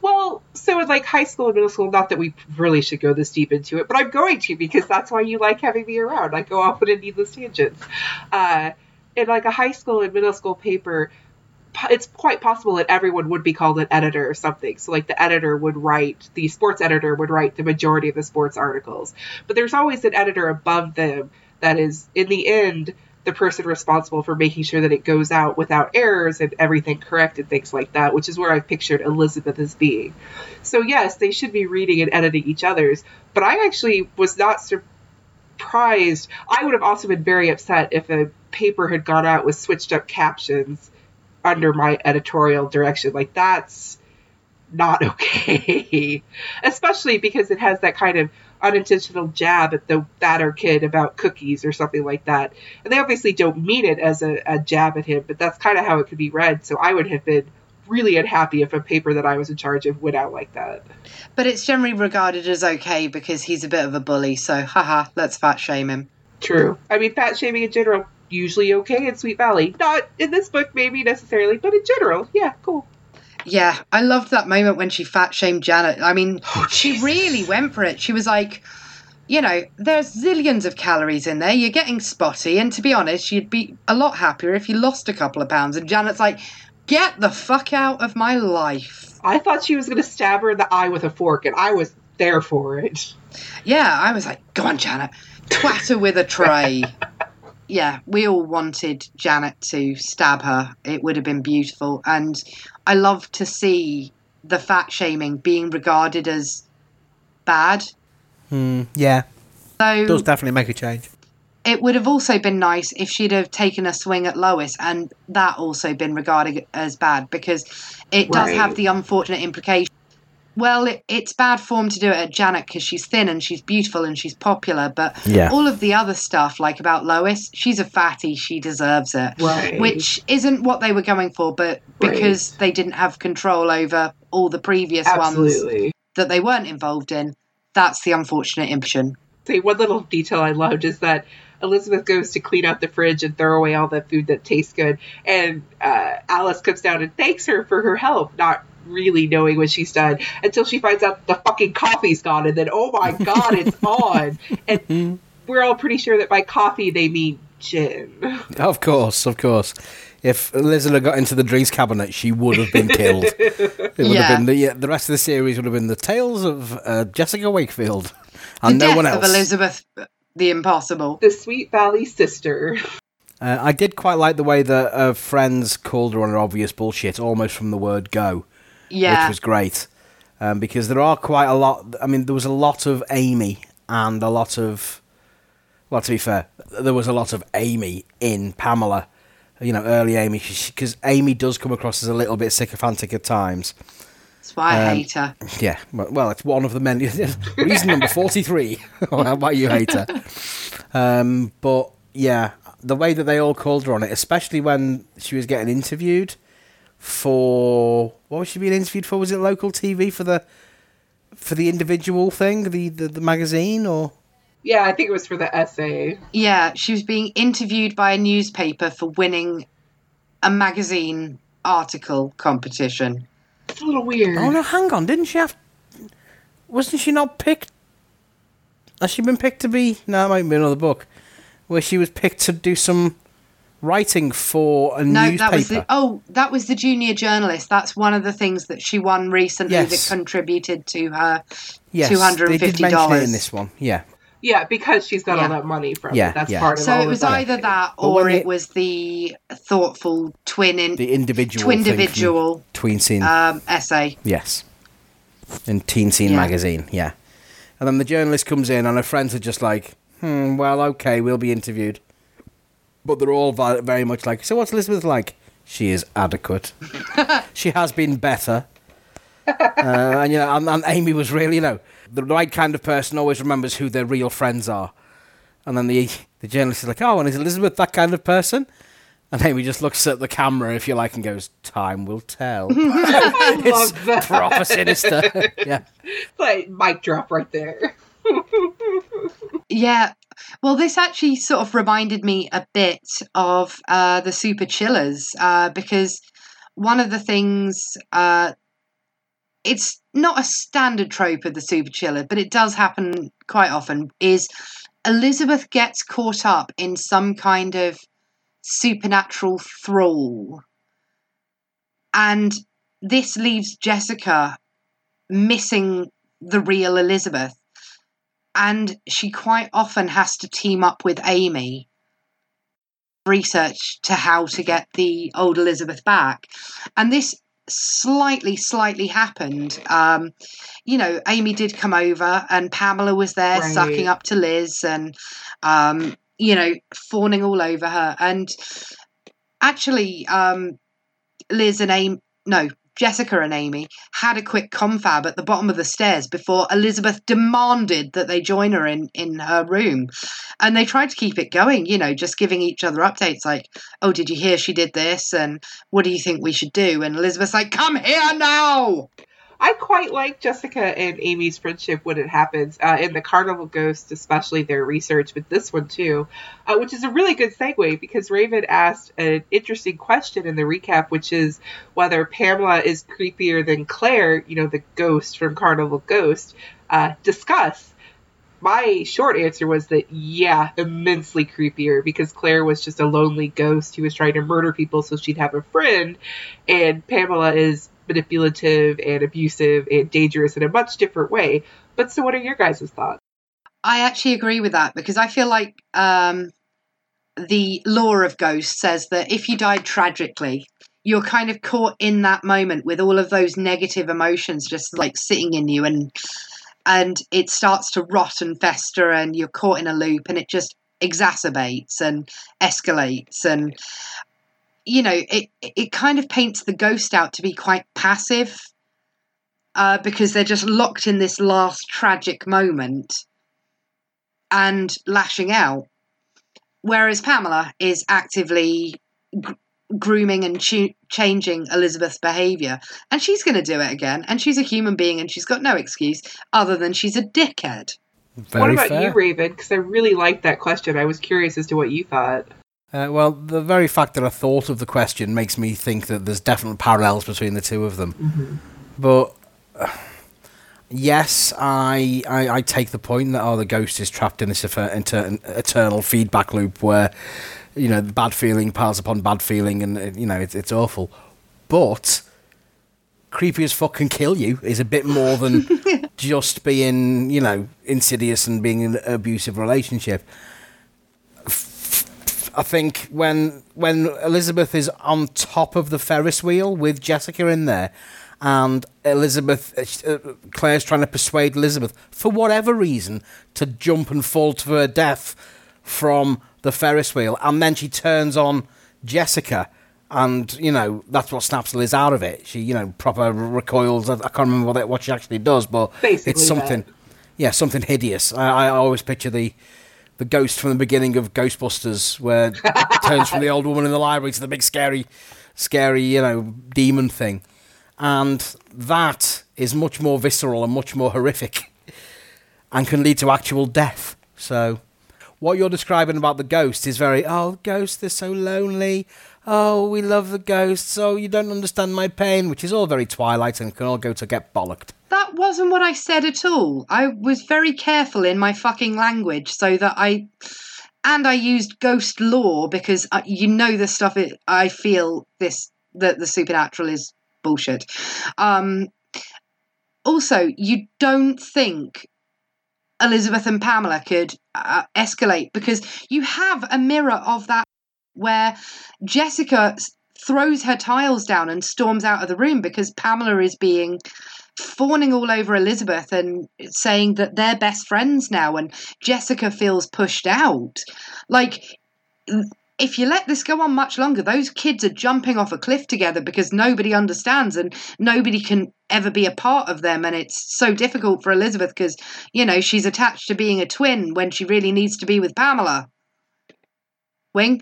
well, so in like high school and middle school, not that we really should go this deep into it, but I'm going to because that's why you like having me around. I go off on a needless tangents. Uh, in like a high school and middle school paper, it's quite possible that everyone would be called an editor or something. So like the editor would write, the sports editor would write the majority of the sports articles. But there's always an editor above them that is, in the end, the person responsible for making sure that it goes out without errors and everything correct and things like that, which is where I've pictured Elizabeth as being. So, yes, they should be reading and editing each other's, but I actually was not surprised. I would have also been very upset if a paper had gone out with switched up captions under my editorial direction. Like, that's not okay. Especially because it has that kind of unintentional jab at the batter kid about cookies or something like that. And they obviously don't mean it as a, a jab at him, but that's kind of how it could be read. So I would have been really unhappy if a paper that I was in charge of went out like that. But it's generally regarded as okay because he's a bit of a bully, so haha, let's fat shame him. True. I mean, fat shaming in general, usually okay in Sweet Valley. Not in this book, maybe necessarily, but in general, yeah, cool. Yeah, I loved that moment when she fat shamed Janet. I mean, oh, she really went for it. She was like, you know, there's zillions of calories in there. You're getting spotty. And to be honest, you'd be a lot happier if you lost a couple of pounds. And Janet's like, get the fuck out of my life. I thought she was going to stab her in the eye with a fork, and I was there for it. Yeah, I was like, go on, Janet. Twat her with a tray. yeah, we all wanted Janet to stab her. It would have been beautiful. And I love to see the fat shaming being regarded as bad. Mm, yeah. So it does definitely make a change. It would have also been nice if she'd have taken a swing at Lois and that also been regarded as bad because it does have the unfortunate implication well, it, it's bad form to do it at Janet because she's thin and she's beautiful and she's popular. But yeah. all of the other stuff, like about Lois, she's a fatty, she deserves it. Right. Which isn't what they were going for, but because right. they didn't have control over all the previous Absolutely. ones that they weren't involved in, that's the unfortunate impression. See, one little detail I loved is that Elizabeth goes to clean out the fridge and throw away all the food that tastes good, and uh, Alice comes down and thanks her for her help, not really knowing what she's done until she finds out the fucking coffee's gone, and then oh my god, it's on. And we're all pretty sure that by coffee they mean gin. Of course, of course. If Elizabeth had got into the drinks cabinet, she would have been killed. It would Yeah. have been the, yeah, the rest of the series would have been the tales of uh, Jessica Wakefield The and no death one of. Elizabeth the Impossible. The Sweet Valley Sister. Uh, I did quite like the way that uh, friends called her on her obvious bullshit, almost from the word go, Yeah. which was great. Um, because there are quite a lot. I mean, there was a lot of Amy and a lot of. Well, to be fair, there was a lot of Amy in Pamela. You know, early Amy, because Amy does come across as a little bit sycophantic at times. That's why I Um, hate her. Yeah, well, well, it's one of the many. reason number 43 why you hate her. Um, but yeah, the way that they all called her on it, especially when she was getting interviewed for. What was she being interviewed for? Was it local TV for the. For the individual thing, the, the, the magazine, or Yeah, I think it was for the essay. Yeah, she was being interviewed by a newspaper for winning a magazine article competition. It's a little weird. oh no, hang on, didn't she have? Wasn't she not picked? Has she been picked to be? No, it might be another book where she was picked to do some writing for a No, newspaper. that was the oh, that was the junior journalist. That's one of the things that she won recently Yes. that contributed to her yes, two hundred they did mention in this one. Yeah, Yeah, because she's got all that money from Yeah, it. That's yeah. part of So all it of was either that or it it- was the thoughtful twin in the individual twin individual tween scene. um, essay. yes, in Teen Scene Yeah. magazine. Yeah, and then the journalist comes in, and her friends are just like, "Hmm, well, okay, we'll be interviewed," but they're all very much like, "So what's Elizabeth like?" She is adequate. she has been better. uh, and you know, and, and Amy was really, you know, the right kind of person always remembers who their real friends are. And then the the journalist is like, "Oh, and is Elizabeth that kind of person?" And Amy just looks at the camera, if you like, and goes, "Time will tell." it's that. proper sinister. yeah, Like, mic drop right there. Yeah. Well, this actually sort of reminded me a bit of uh, the Super Chillers uh, because one of the things, uh, it's not a standard trope of the Super Chiller, but it does happen quite often, is Elizabeth gets caught up in some kind of supernatural thrall. And this leaves Jessica missing the real Elizabeth and she quite often has to team up with Amy. Research to how to get the old Elizabeth back. And this slightly slightly happened. Um you know Amy did come over and Pamela was there Right. sucking up to Liz and um you know fawning all over her. And actually um Liz and Amy no Jessica and Amy had a quick confab at the bottom of the stairs before Elizabeth demanded that they join her in, in her room. And they tried to keep it going, you know, just giving each other updates like, oh, did you hear she did this? And what do you think we should do? And Elizabeth's like, come here now. I quite like Jessica and Amy's friendship when it happens. Uh, in the Carnival Ghost, especially their research, but this one too, uh, which is a really good segue because Raven asked an interesting question in the recap, which is whether Pamela is creepier than Claire, you know, the ghost from Carnival Ghost. Uh, discuss. My short answer was that, yeah, immensely creepier because Claire was just a lonely ghost who was trying to murder people so she'd have a friend, and Pamela is manipulative and abusive and dangerous in a much different way. But so, what are your guys' thoughts? I actually agree with that because I feel like um, the law of ghosts says that if you died tragically, you're kind of caught in that moment with all of those negative emotions just like sitting in you and and it starts to rot and fester and you're caught in a loop and it just exacerbates and escalates and you know it it kind of paints the ghost out to be quite passive uh, because they're just locked in this last tragic moment and lashing out. Whereas Pamela is actively gr- grooming and chu- changing Elizabeth's behavior. And she's going to do it again. And she's a human being and she's got no excuse other than she's a dickhead. very what about fair. you, Raven? Because I really liked that question. I was curious as to what you thought. Uh, well, the very fact that I thought of the question makes me think that there's definite parallels between the two of them. Mm-hmm. But uh, yes, I, I I take the point that oh, the ghost is trapped in this inter- eternal feedback loop where you know the bad feeling piles upon bad feeling, and uh, you know it's it's awful. But creepy as fuck can kill you is a bit more than just being you know insidious and being in an abusive relationship. I think when when Elizabeth is on top of the Ferris wheel with Jessica in there, and Elizabeth uh, Claire's trying to persuade Elizabeth for whatever reason to jump and fall to her death from the Ferris wheel, and then she turns on Jessica, and you know that's what snaps Liz out of it. She you know proper recoils. I, I can't remember what it, what she actually does, but Basically it's something. that. Yeah, something hideous. I, I always picture the the ghost from the beginning of Ghostbusters, where it turns from the old woman in the library to the big scary, scary you know demon thing, and that is much more visceral and much more horrific, and can lead to actual death. So, what you're describing about the ghost is very oh, ghosts they're so lonely. Oh, we love the ghosts. Oh, you don't understand my pain, which is all very Twilight and can all go to get bollocked. That wasn't what I said at all. I was very careful in my fucking language so that I. And I used ghost lore because I, you know the stuff it, I feel this that the supernatural is bullshit. Um, also, you don't think Elizabeth and Pamela could uh, escalate because you have a mirror of that where Jessica throws her tiles down and storms out of the room because Pamela is being fawning all over Elizabeth and saying that they're best friends now and Jessica feels pushed out. Like if you let this go on much longer, those kids are jumping off a cliff together because nobody understands and nobody can ever be a part of them. And it's so difficult for Elizabeth because, you know, she's attached to being a twin when she really needs to be with Pamela. Wing?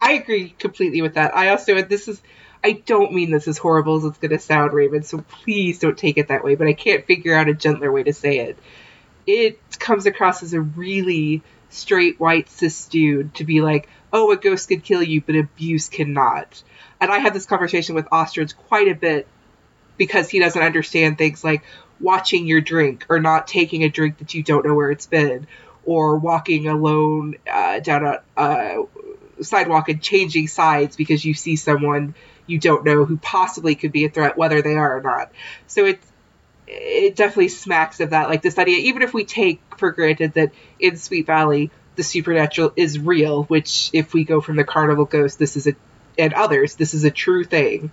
I agree completely with that. I also, this is, I don't mean this as horrible as it's going to sound, Raven, so please don't take it that way, but I can't figure out a gentler way to say it. It comes across as a really straight white cis dude to be like, oh, a ghost could kill you, but abuse cannot. And I had this conversation with Ostrich quite a bit because he doesn't understand things like watching your drink or not taking a drink that you don't know where it's been or walking alone uh, down a uh, sidewalk and changing sides because you see someone you don't know who possibly could be a threat, whether they are or not. So it's it definitely smacks of that. Like this idea, even if we take for granted that in Sweet Valley the supernatural is real, which if we go from the carnival ghost, this is a and others, this is a true thing.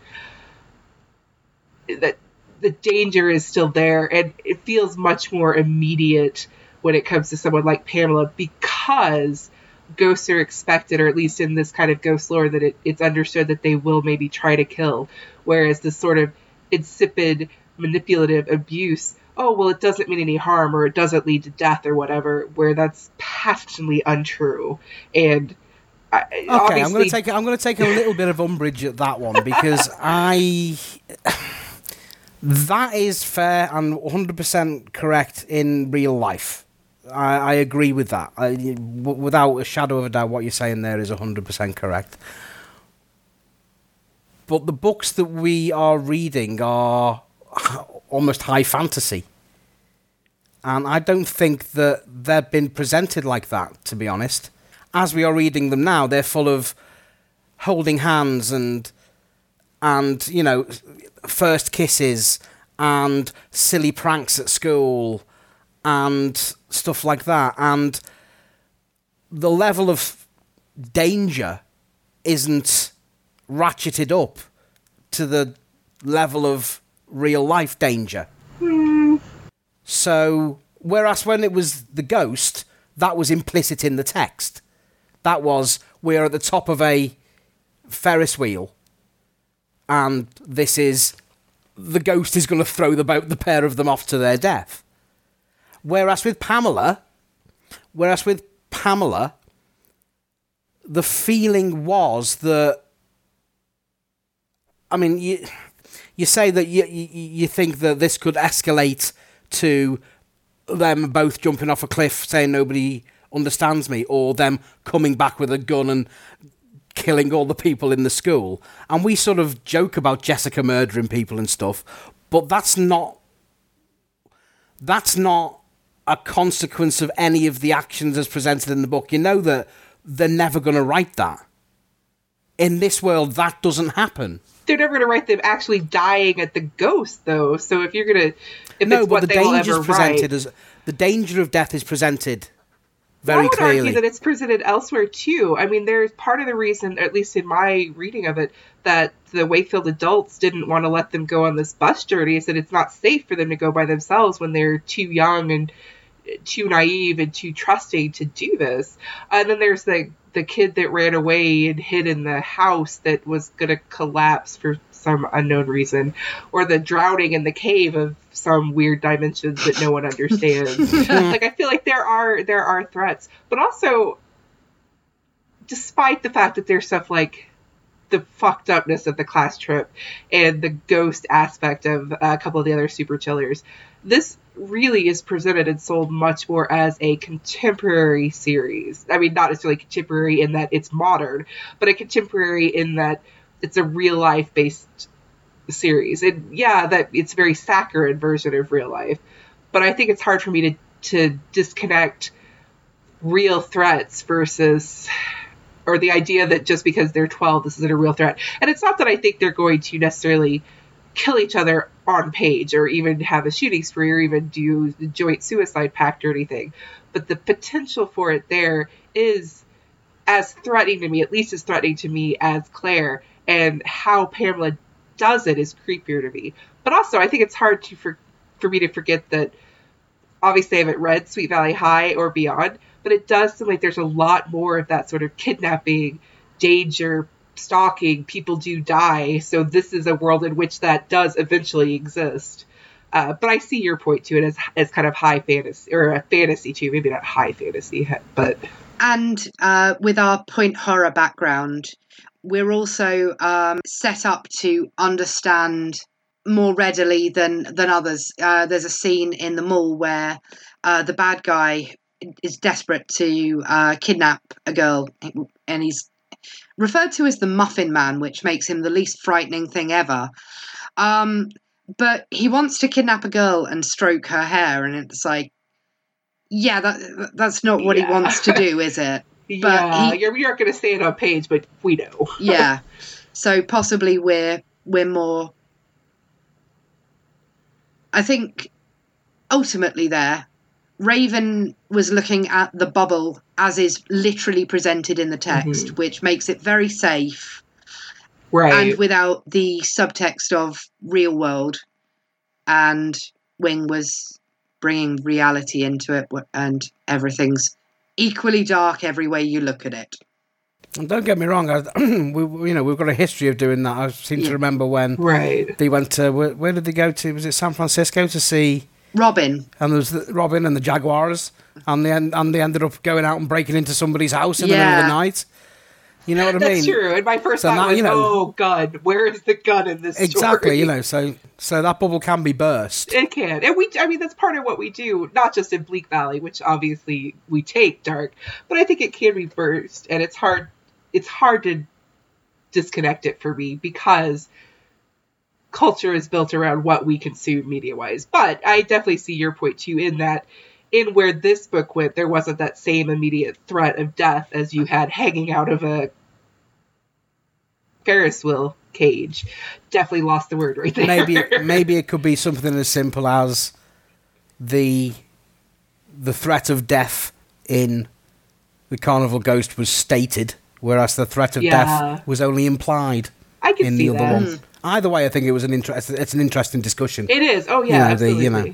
That the danger is still there, and it feels much more immediate when it comes to someone like Pamela because ghosts are expected, or at least in this kind of ghost lore, that it, it's understood that they will maybe try to kill. Whereas this sort of insipid, manipulative abuse, oh, well, it doesn't mean any harm, or it doesn't lead to death, or whatever, where that's patently untrue. And I, Okay, I'm going to take I'm going to take a little bit of umbrage at that one because I that is fair and 100% correct in real life. I, I agree with that. Without a shadow of a doubt, what you're saying there is 100% correct. But the books that we are reading are almost high fantasy. And I don't think that they've been presented like that, to be honest. As we are reading them now, they're full of holding hands and and you know first kisses and silly pranks at school and stuff like that and the level of danger isn't ratcheted up to the level of real life danger so whereas when it was the ghost that was implicit in the text that was we're at the top of a Ferris wheel, and this is the ghost is going to throw the boat, the pair of them off to their death. Whereas with Pamela, whereas with Pamela, the feeling was that. I mean, you you say that you you, think that this could escalate to them both jumping off a cliff, saying nobody understands me, or them coming back with a gun and killing all the people in the school. And we sort of joke about Jessica murdering people and stuff, but that's not that's not a consequence of any of the actions as presented in the book. You know that they're never going to write that. In this world, that doesn't happen. They're never going to write them actually dying at the ghost, though. So if you're going to, if no, it's but what the danger is presented write, as the danger of death is presented very I would clearly. argue that it's presented elsewhere too. I mean, there's part of the reason, at least in my reading of it, that the Wakefield adults didn't want to let them go on this bus journey is that it's not safe for them to go by themselves when they're too young and too naive and too trusting to do this. And then there's the the kid that ran away and hid in the house that was going to collapse for some unknown reason, or the drowning in the cave of some weird dimensions that no one understands. like I feel like there are there are threats, but also, despite the fact that there's stuff like the fucked upness of the class trip and the ghost aspect of a couple of the other super chillers, this really is presented and sold much more as a contemporary series. I mean, not necessarily contemporary in that it's modern, but a contemporary in that it's a real life based series. And yeah, that it's a very saccharine version of real life. But I think it's hard for me to to disconnect real threats versus or the idea that just because they're 12 this isn't a real threat. And it's not that I think they're going to necessarily kill each other on page or even have a shooting spree or even do the joint suicide pact or anything. But the potential for it there is as threatening to me, at least as threatening to me as Claire, and how Pamela does it is creepier to me. But also, I think it's hard to for, for me to forget that obviously I haven't read Sweet Valley High or beyond, but it does seem like there's a lot more of that sort of kidnapping, danger, stalking. People do die, so this is a world in which that does eventually exist. Uh, but I see your point to it as as kind of high fantasy or a fantasy too, maybe not high fantasy, but And uh, with our point horror background, we're also um, set up to understand more readily than than others. Uh, there's a scene in the mall where uh, the bad guy is desperate to uh, kidnap a girl, and he's referred to as the Muffin Man, which makes him the least frightening thing ever. Um, but he wants to kidnap a girl and stroke her hair, and it's like, yeah, that that's not what Yeah. he wants to do, is it? yeah, he- you're, you're going to say it on page, but we know. yeah. So possibly we're we're more. I think ultimately there, Raven was looking at the bubble as is literally presented in the mm-hmm. text, which makes it very safe Right. and without the subtext of real world. And Wing was bringing reality into it, and everything's equally dark every way you look at it. And don't get me wrong, I, we, we- you know we've got a history of doing that. I seem Yeah. to remember when right. they went to where, where did they go to? Was it San Francisco to see? Robin, And there was the, Robin and the Jaguars, and they and they ended up going out and breaking into somebody's house in the middle of the night. You know what I That's mean? That's true. And my first So thought now, was, you know- oh, God, Where is the gun in this Exactly. story? You know, so so that bubble can be burst. It can. And we, I mean, that's part of what we do, not just in Bleak Valley, which obviously we take dark, but I think it can be burst. And it's hard, it's hard to disconnect it for me because culture is built around what we consume media wise. But I definitely see your point too in that in where this book went, there wasn't that same immediate threat of death as you had hanging out of a Ferris wheel cage. Definitely lost the word right there. maybe maybe it could be something as simple as the the threat of death in the carnival ghost was stated whereas the threat of Yeah. death was only implied I can in see the other that. one hmm. Either way i think it was an interest it's an interesting discussion It is. Oh yeah, You know, the- absolutely. you know.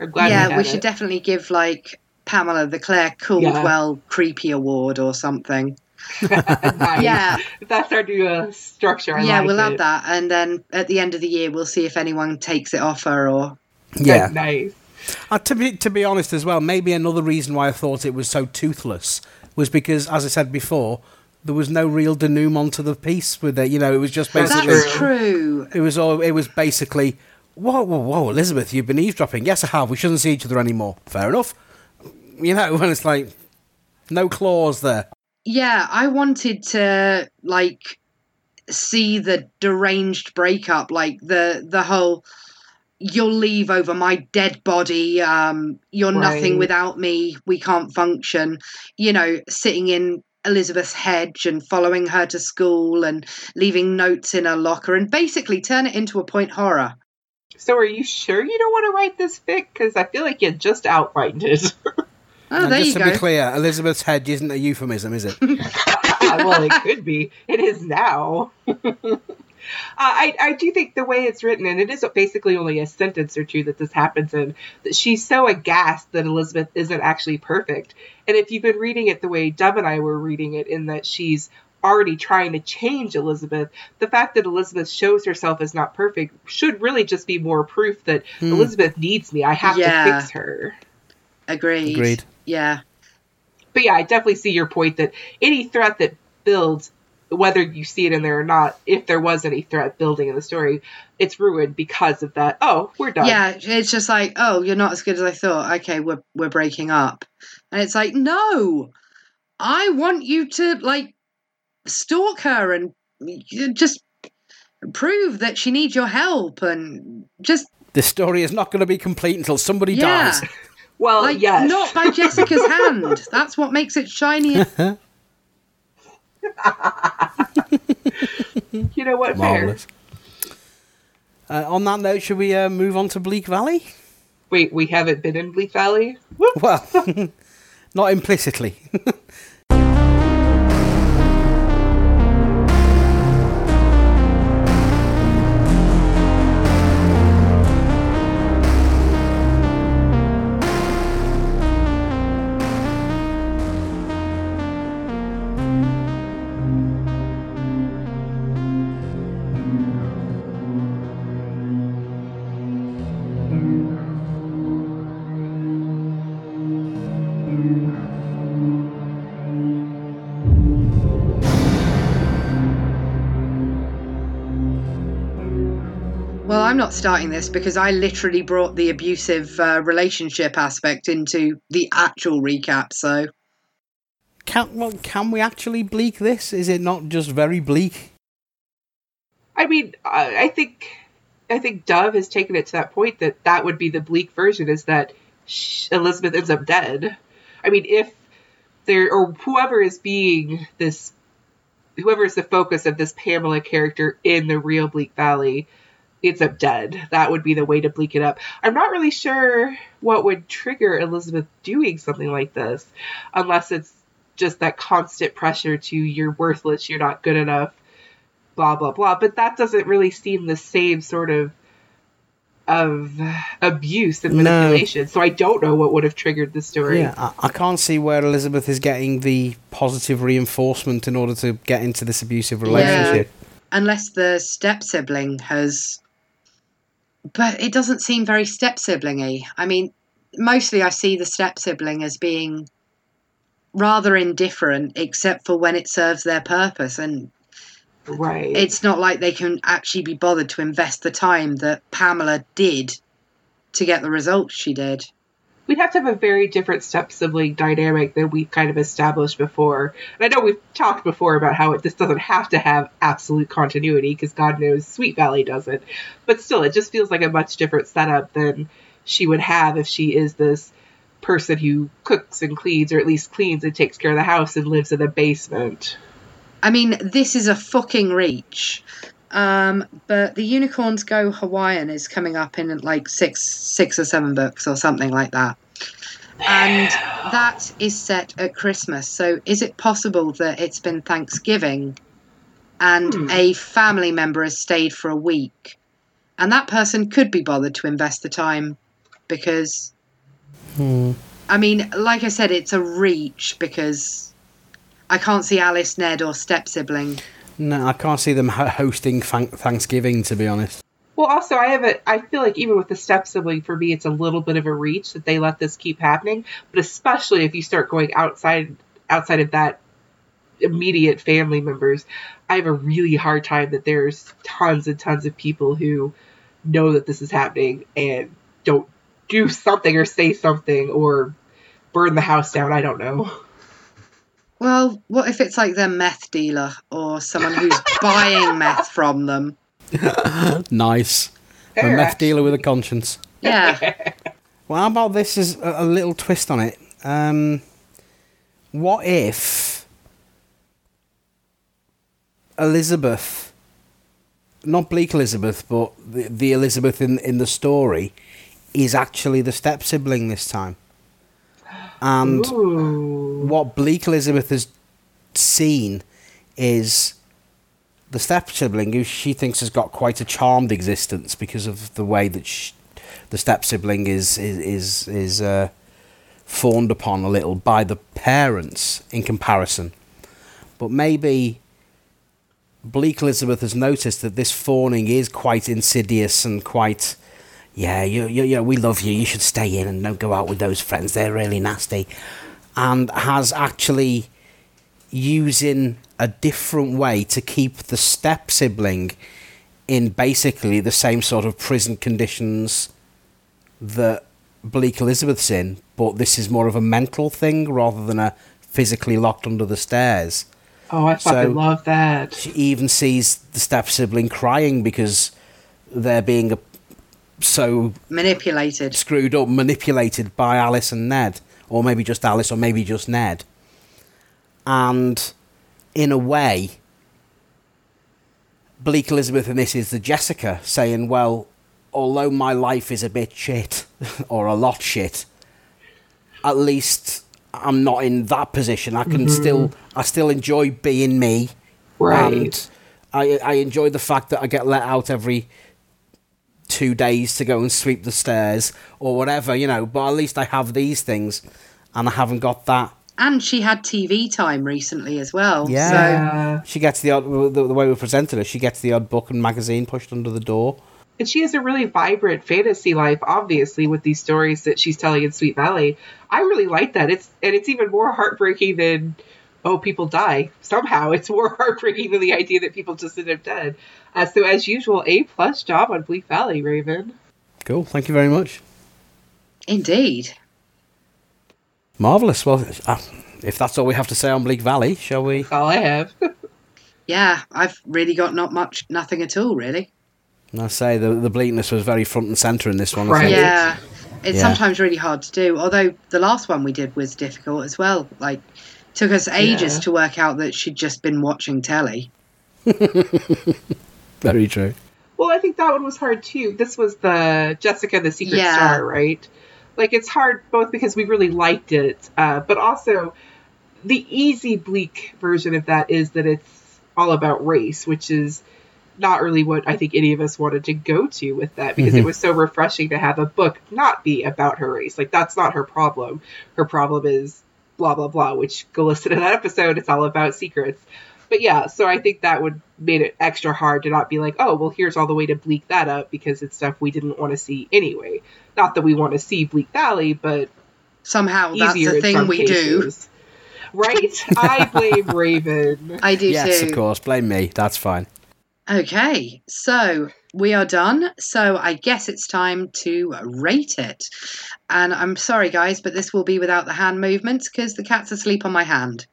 I'm glad yeah, we, we, should it. definitely give like Pamela the Claire Caldwell Creepy Award or something. Nice. Yeah, If that's our new uh, structure. I yeah, like we'll it. have that, and then at the end of the year, we'll see if anyone takes it off her or. yeah Nice. Uh, to be to be honest as well, maybe another reason why I thought it was so toothless was because, as I said before, there was no real denouement to the piece with it. You know, it was just basically That's true. it was all it was basically whoa whoa whoa Elizabeth, you've been eavesdropping. Yes, I have. We shouldn't see each other anymore. Fair enough. You know, when it's like No claws there. Yeah, I wanted to like see the deranged breakup, like the the whole you'll leave over my dead body um you're nothing without me we can't function you know sitting in elizabeth's hedge and following her to school and leaving notes in her locker and basically turn it into a point horror So are you sure you don't want to write this fic? Because I feel like you just outlined it. oh And there just you to go be clear, Elizabeth's hedge isn't a euphemism, is it? well, it could be. It is now. uh, I, I do think the way it's written, and it is basically only a sentence or two that this happens in, that she's so aghast that Elizabeth isn't actually perfect. And if you've been reading it the way Dove and I were reading it, in that she's already trying to change Elizabeth, the fact that Elizabeth shows herself as not perfect should really just be more proof that Hmm. Elizabeth needs me. I have Yeah. to fix her. agreed Agreed. yeah but yeah, I definitely see your point that any threat that builds, whether you see it in there or not, if there was any threat building in the story, it's ruined because of that. Oh, we're done. yeah it's just like oh you're not as good as i thought okay we're we're breaking up and it's like no i want you to like stalk her and just prove that she needs your help and just the story is not going to be complete until somebody yeah dies. Well, like yes. not by jessica's hand that's what makes it shiny you know what? Fair. Marvelous. Uh, on that note, should we uh, move on to Bleak Valley? Wait, we haven't been in Bleak Valley? Whoop. Well, not implicitly. not starting this because i literally brought the abusive uh, relationship aspect into the actual recap so Can well, can we actually bleak this? Is it not just very bleak? I mean, I, I think, I think Dove has taken it to that point that that would be the bleak version is that sh- Elizabeth ends up dead. I mean, if there or whoever is being this, whoever is the focus of this Pamela character in the real Bleak Valley, ends up dead. That would be the way to bleak it up. I'm not really sure what would trigger Elizabeth doing something like this, unless it's just that constant pressure to you're worthless, you're not good enough, blah blah blah. But that doesn't really seem the same sort of of abuse and No. manipulation. So I don't know what would have triggered the story. Yeah, I, I can't see where Elizabeth is getting the positive reinforcement in order to get into this abusive relationship. unless the step sibling has but it doesn't seem very step siblingy i mean mostly i see the step sibling as being rather indifferent except for when it serves their purpose and Right. it's not like they can actually be bothered to invest the time that pamela did to get the results she did we'd have to have a very different step sibling dynamic than we've kind of established before. And I know we've talked before about how it, this doesn't have to have absolute continuity because God knows Sweet Valley doesn't. But still, it just feels like a much different setup than she would have if she is this person who cooks and cleans, or at least cleans and takes care of the house and lives in the basement. I mean, this is a fucking reach. Um, but the Unicorns Go Hawaiian is coming up in like six, six or seven books or something like that, and that is set at Christmas. So, is it possible that it's been Thanksgiving, and Hmm. a family member has stayed for a week, and that person could be bothered to invest the time because, Hmm. I mean, like I said, it's a reach because. I can't see Alice, Ned, or step sibling No, I can't see them hosting Thanksgiving, to be honest. Well, also, I have a. I feel like even with the step sibling, for me, it's a little bit of a reach that they let this keep happening. But especially if you start going outside outside of that immediate family members, I have a really hard time that there's tons and tons of people who know that this is happening and don't do something or say something or burn the house down. I don't know. Well, what if it's like their meth dealer or someone who's buying meth from them? Nice. A Fair, meth dealer with a conscience. Yeah. Well, how about this as a, a little twist on it? Um, what if Elizabeth, not Bleak Elizabeth, but the, the Elizabeth in, in the story, is actually the step sibling this time? And Ooh. what Bleak Elizabeth has seen is the step sibling who she thinks has got quite a charmed existence because of the way that sh the step sibling is is is, is uh, fawned upon a little by the parents in comparison. But maybe Bleak Elizabeth has noticed that this fawning is quite insidious and quite. Yeah, you, you, you, we love you. You should stay in and don't go out with those friends. They're really nasty. And has actually using a different way to keep the step sibling in basically the same sort of prison conditions that Bleak Elizabeth's in, but this is more of a mental thing rather than a physically locked under the stairs. Oh, I fucking So- love that. She even sees the step sibling crying because they're being a, so Manipulated. screwed up, manipulated by Alice and Ned, or maybe just Alice, or maybe just Ned. And in a way, Bleak Elizabeth in this is the Jessica saying, Well, although my life is a bit shit, or a lot shit, at least I'm not in that position. I can mm-hmm. still, I still enjoy being me. Right. And I, I enjoy the fact that I get let out every two days to go and sweep the stairs or whatever, you know, but at least I have these things and I haven't got that. And she had TV time recently as well. Yeah. So She gets the odd, the, the way we presented her, she gets the odd book and magazine pushed under the door. And she has a really vibrant fantasy life, obviously, with these stories that she's telling in Sweet Valley. I really like that. It's and it's even more heartbreaking than oh, people die. Somehow, it's more heartbreaking than the idea that people just end up dead. Uh, so, as usual, a plus job on Bleak Valley, Raven. Cool. Thank you very much. indeed. Marvellous. Well, uh, if that's all we have to say on Bleak Valley, shall we? That's all I have. Yeah, I've really got not much, nothing at all, really. I say the, the bleakness was very front and centre in this one. Right. Yeah. It's Yeah. sometimes really hard to do. Although the last one we did was difficult as well. Like, took us ages Yeah. to work out that she'd just been watching telly. Very true. Well, I think that one was hard too. This was the Jessica the Secret Yeah. Star, right? Like it's hard both because we really liked it, uh, but also the easy bleak version of that is that it's all about race, which is not really what I think any of us wanted to go to with that because it was so refreshing to have a book not be about her race. Like that's not her problem. Her problem is blah blah blah, which go listen to that episode. It's all about secrets. But yeah, so I think that would made it extra hard to not be like, oh, well, here's all the way to bleak that up because it's stuff we didn't want to see anyway. Not that we want to see Bleak Valley, but Somehow that's the thing some we do. Right? I blame Raven. I do yes, too. of course. Blame me. That's fine. Okay, so we are done. So I guess it's time to rate it. And I'm sorry, guys, but this will be without the hand movements because the cat's asleep on my hand.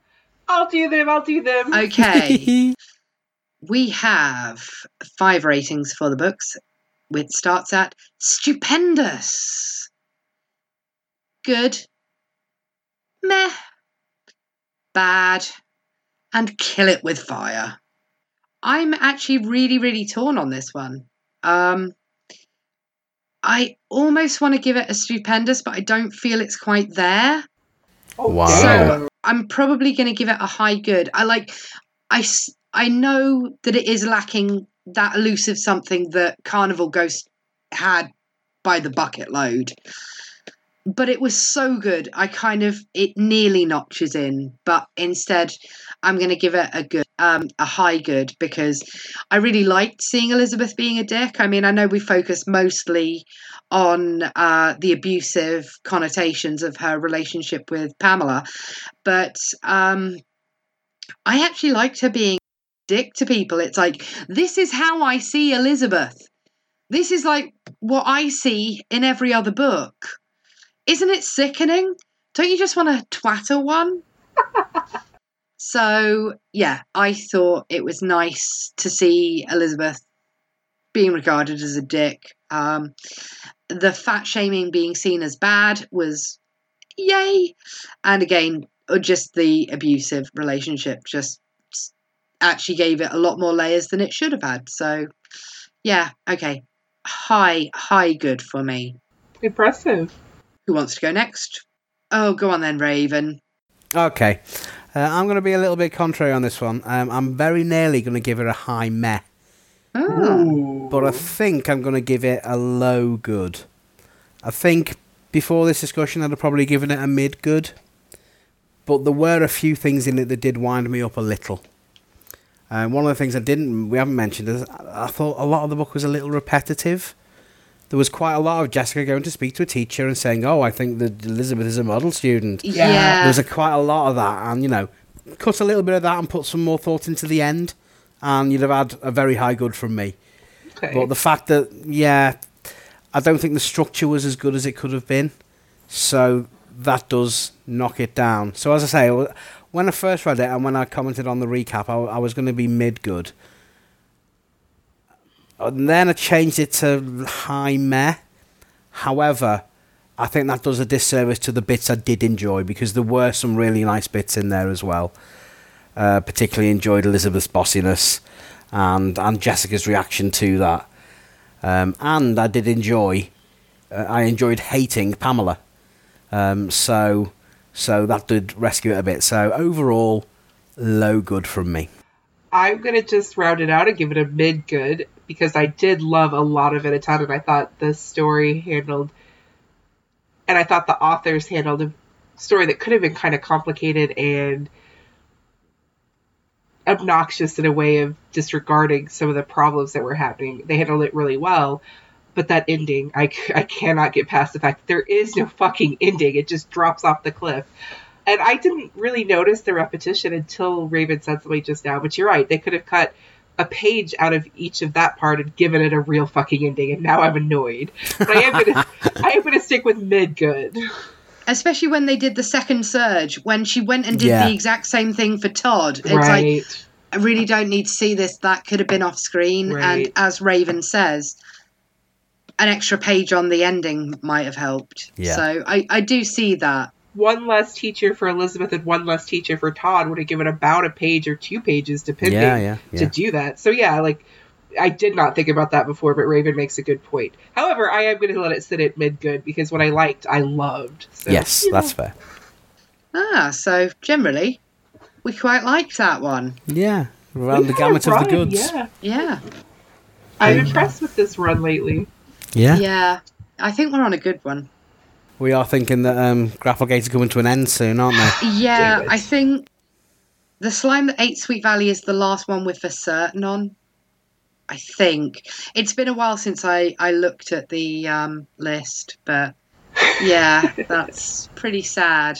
I'll do them. I'll do them. Okay, we have five ratings for the books, which starts at stupendous, good, meh, bad, and kill it with fire. I'm actually really, really torn on this one. Um, I almost want to give it a stupendous, but I don't feel it's quite there. Oh, Wow. damn. I'm probably going to give it a high good. I like, I, I know that it is lacking that elusive something that Carnival Ghost had by the bucket load. But it was so good. I kind of, it nearly notches in, but instead I'm going to give it a good, um, a high good because I really liked seeing Elizabeth being a dick. I mean, I know we focus mostly on uh, the abusive connotations of her relationship with Pamela, but um, I actually liked her being dick to people. It's like, this is how I see Elizabeth. This is like what I see in every other book. Isn't it sickening? Don't you just want to twatter one? So, yeah, I thought it was nice to see Elizabeth being regarded as a dick. Um, the fat shaming being seen as bad was yay. And again, uh, just the abusive relationship just actually gave it a lot more layers than it should have had. So, yeah, okay. High, high good for me. Impressive. Who wants to go next? Oh, go on then, Raven. Okay. Uh, I'm going to be a little bit contrary on this one. Um, I'm very nearly going to give it a high meh, Oh. but I think I'm going to give it a low good. I think before this discussion, I'd have probably given it a mid good, but there were a few things in it that did wind me up a little. Um, one of the things I didn't, we haven't mentioned, is I thought a lot of the book was a little repetitive. There was quite a lot of Jessica going to speak to a teacher and saying, "Oh, I think that Elizabeth is a model student." Yeah. Yeah. There was a, quite a lot of that, and you know, cut a little bit of that and put some more thought into the end, and you'd have had a very high good from me. Okay. But the fact that, yeah, I don't think the structure was as good as it could have been, so that does knock it down. So as I say, when I first read it and when I commented on the recap, I, I was going to be mid good. And then I changed it to high meh. However, I think that does a disservice to the bits I did enjoy because there were some really nice bits in there as well. Uh, particularly enjoyed Elizabeth's bossiness and and Jessica's reaction to that. Um, and I did enjoy, uh, I enjoyed hating Pamela. Um, so so that did rescue it a bit. So overall, low good from me. I'm gonna just round it out and give it a mid good because I did love a lot of it a ton, and I thought the story handled, and I thought the authors handled a story that could have been kind of complicated and obnoxious in a way of disregarding some of the problems that were happening. They handled it really well, but that ending, I, I cannot get past the fact that there is no fucking ending. It just drops off the cliff. And I didn't really notice the repetition until Raven said something just now, but you're right. They could have cut a page out of each of that part and given it a real fucking ending, and now I'm annoyed. But I am gonna I am gonna stick with mid good. Especially when they did the second surge, when she went and did Yeah. the exact same thing for Todd. It's like, right. I really don't need to see this. That could have been off screen. Right. And as Raven says, an extra page on the ending might have helped. Yeah. So I, I do see that. One less teacher for Elizabeth and one less teacher for Todd would have given about a page or two pages, depending, Yeah, yeah, to do that. So yeah, like I did not think about that before, but Raven makes a good point. However, I am going to let it sit at mid good because what I liked, I loved. So, yes, you know. that's fair. Ah, so generally, we quite liked that one. Yeah, We around the had a gamut of the goods. Yeah, Yeah. I'm impressed with this run lately. Yeah. Yeah. I think we're on a good one. We are thinking that um, Grapplegate are coming to an end soon, aren't they? Yeah, I think the slime that ate Sweet Valley is the last one with for certain on. I think it's been a while since I I looked at the um, list, but yeah, that's pretty sad.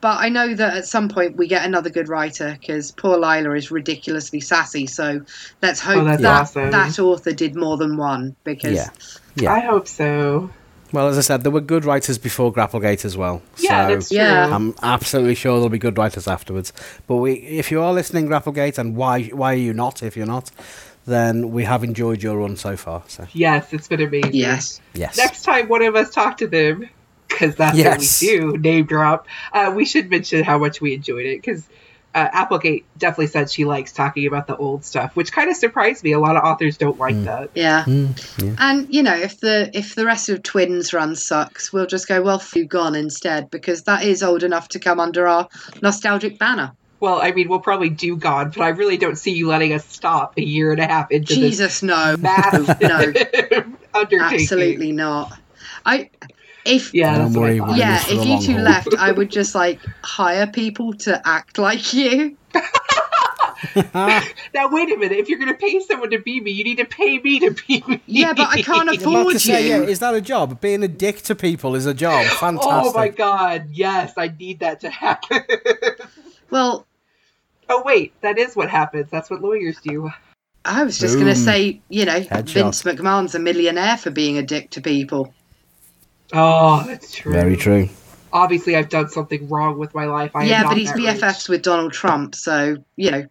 But I know that at some point we get another good writer because poor Lila is ridiculously sassy. So let's hope Oh, that awesome. that author did more than one because Yeah. Yeah. I hope so. Well, as I said, there were good writers before Grapplegate as well. Yeah, so that's true. Yeah. I'm absolutely sure there'll be good writers afterwards. But we, if you are listening, Grapplegate, and why why are you not? If you're not, then we have enjoyed your run so far. So Yes, it's been amazing. yes, yes, Next time one of us talk to them, because that's Yes. what we do, name drop, uh, we should mention how much we enjoyed it. Because uh, Applegate definitely said she likes talking about the old stuff, which kind of surprised me. A lot of authors don't like that. yeah. Mm, yeah. And you know, if the if the rest of Twins run sucks, we'll just go well, few gone instead because that is old enough to come under our nostalgic banner. Well, I mean, we'll probably do God, but I really don't see you letting us stop a year and a half into Jesus, no, this massive no, undertaking. absolutely not. I if Yeah, Don't that's what I worry, we're yeah, this if you two haul. left, I would just like hire people to act like you. Now wait a minute. If you're going to pay someone to be me, you need to pay me to be me. Yeah, but I can't afford to say, yeah, you. is that a job? Being a dick to people is a job. Fantastic. Oh my god, yes, I need that to happen. Well, oh wait, that is what happens. That's what lawyers do. I was just going to say, you know, Headshot. Vince McMahon's a millionaire for being a dick to people. Oh, that's true. Very true. obviously I've done something wrong with my life. I yeah, but he's BFFs rich. with Donald Trump, so you know,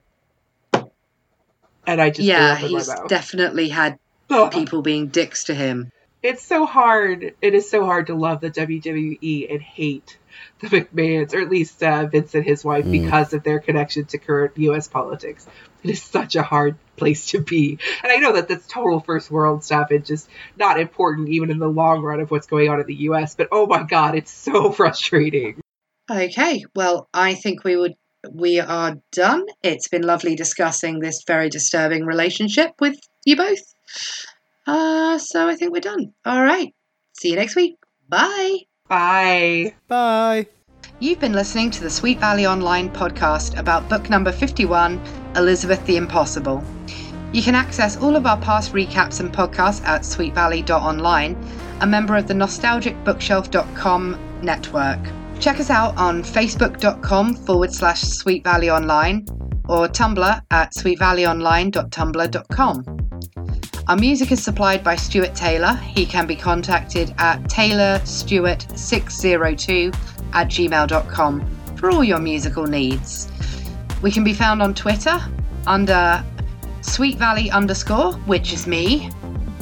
and I just yeah, threw up in he's definitely had Ugh. people being dicks to him. It's so hard. It is so hard to love the WWE and hate the McMahons, or at least uh, Vince and his wife, Mm. because of their connection to current U.S. politics. It is such a hard place to be. And I know that that's total first world stuff and just not important, even in the long run of what's going on in the U.S. But oh my God, it's so frustrating. Okay, well, I think we would we are done. It's been lovely discussing this very disturbing relationship with you both. Uh, so I think we're done. All right. See you next week. Bye. Bye. Bye. You've been listening to the Sweet Valley Online podcast about book number 51, Elizabeth the Impossible. You can access all of our past recaps and podcasts at sweetvalley.online, a member of the nostalgicbookshelf.com network. Check us out on facebook.com forward slash Sweet Valley Online or Tumblr at sweetvalleyonline.tumblr.com. Our music is supplied by Stuart Taylor. He can be contacted at taylorstewart602 at gmail.com for all your musical needs. We can be found on Twitter under Sweet Valley underscore, which is me,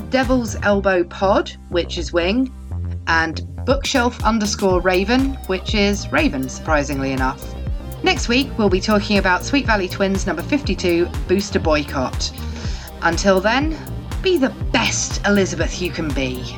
Devil's Elbow Pod, which is Wing, and Bookshelf underscore Raven, which is Raven, surprisingly enough. Next week, we'll be talking about Sweet Valley Twins number 52, Booster Boycott. Until then, be the best Elizabeth you can be.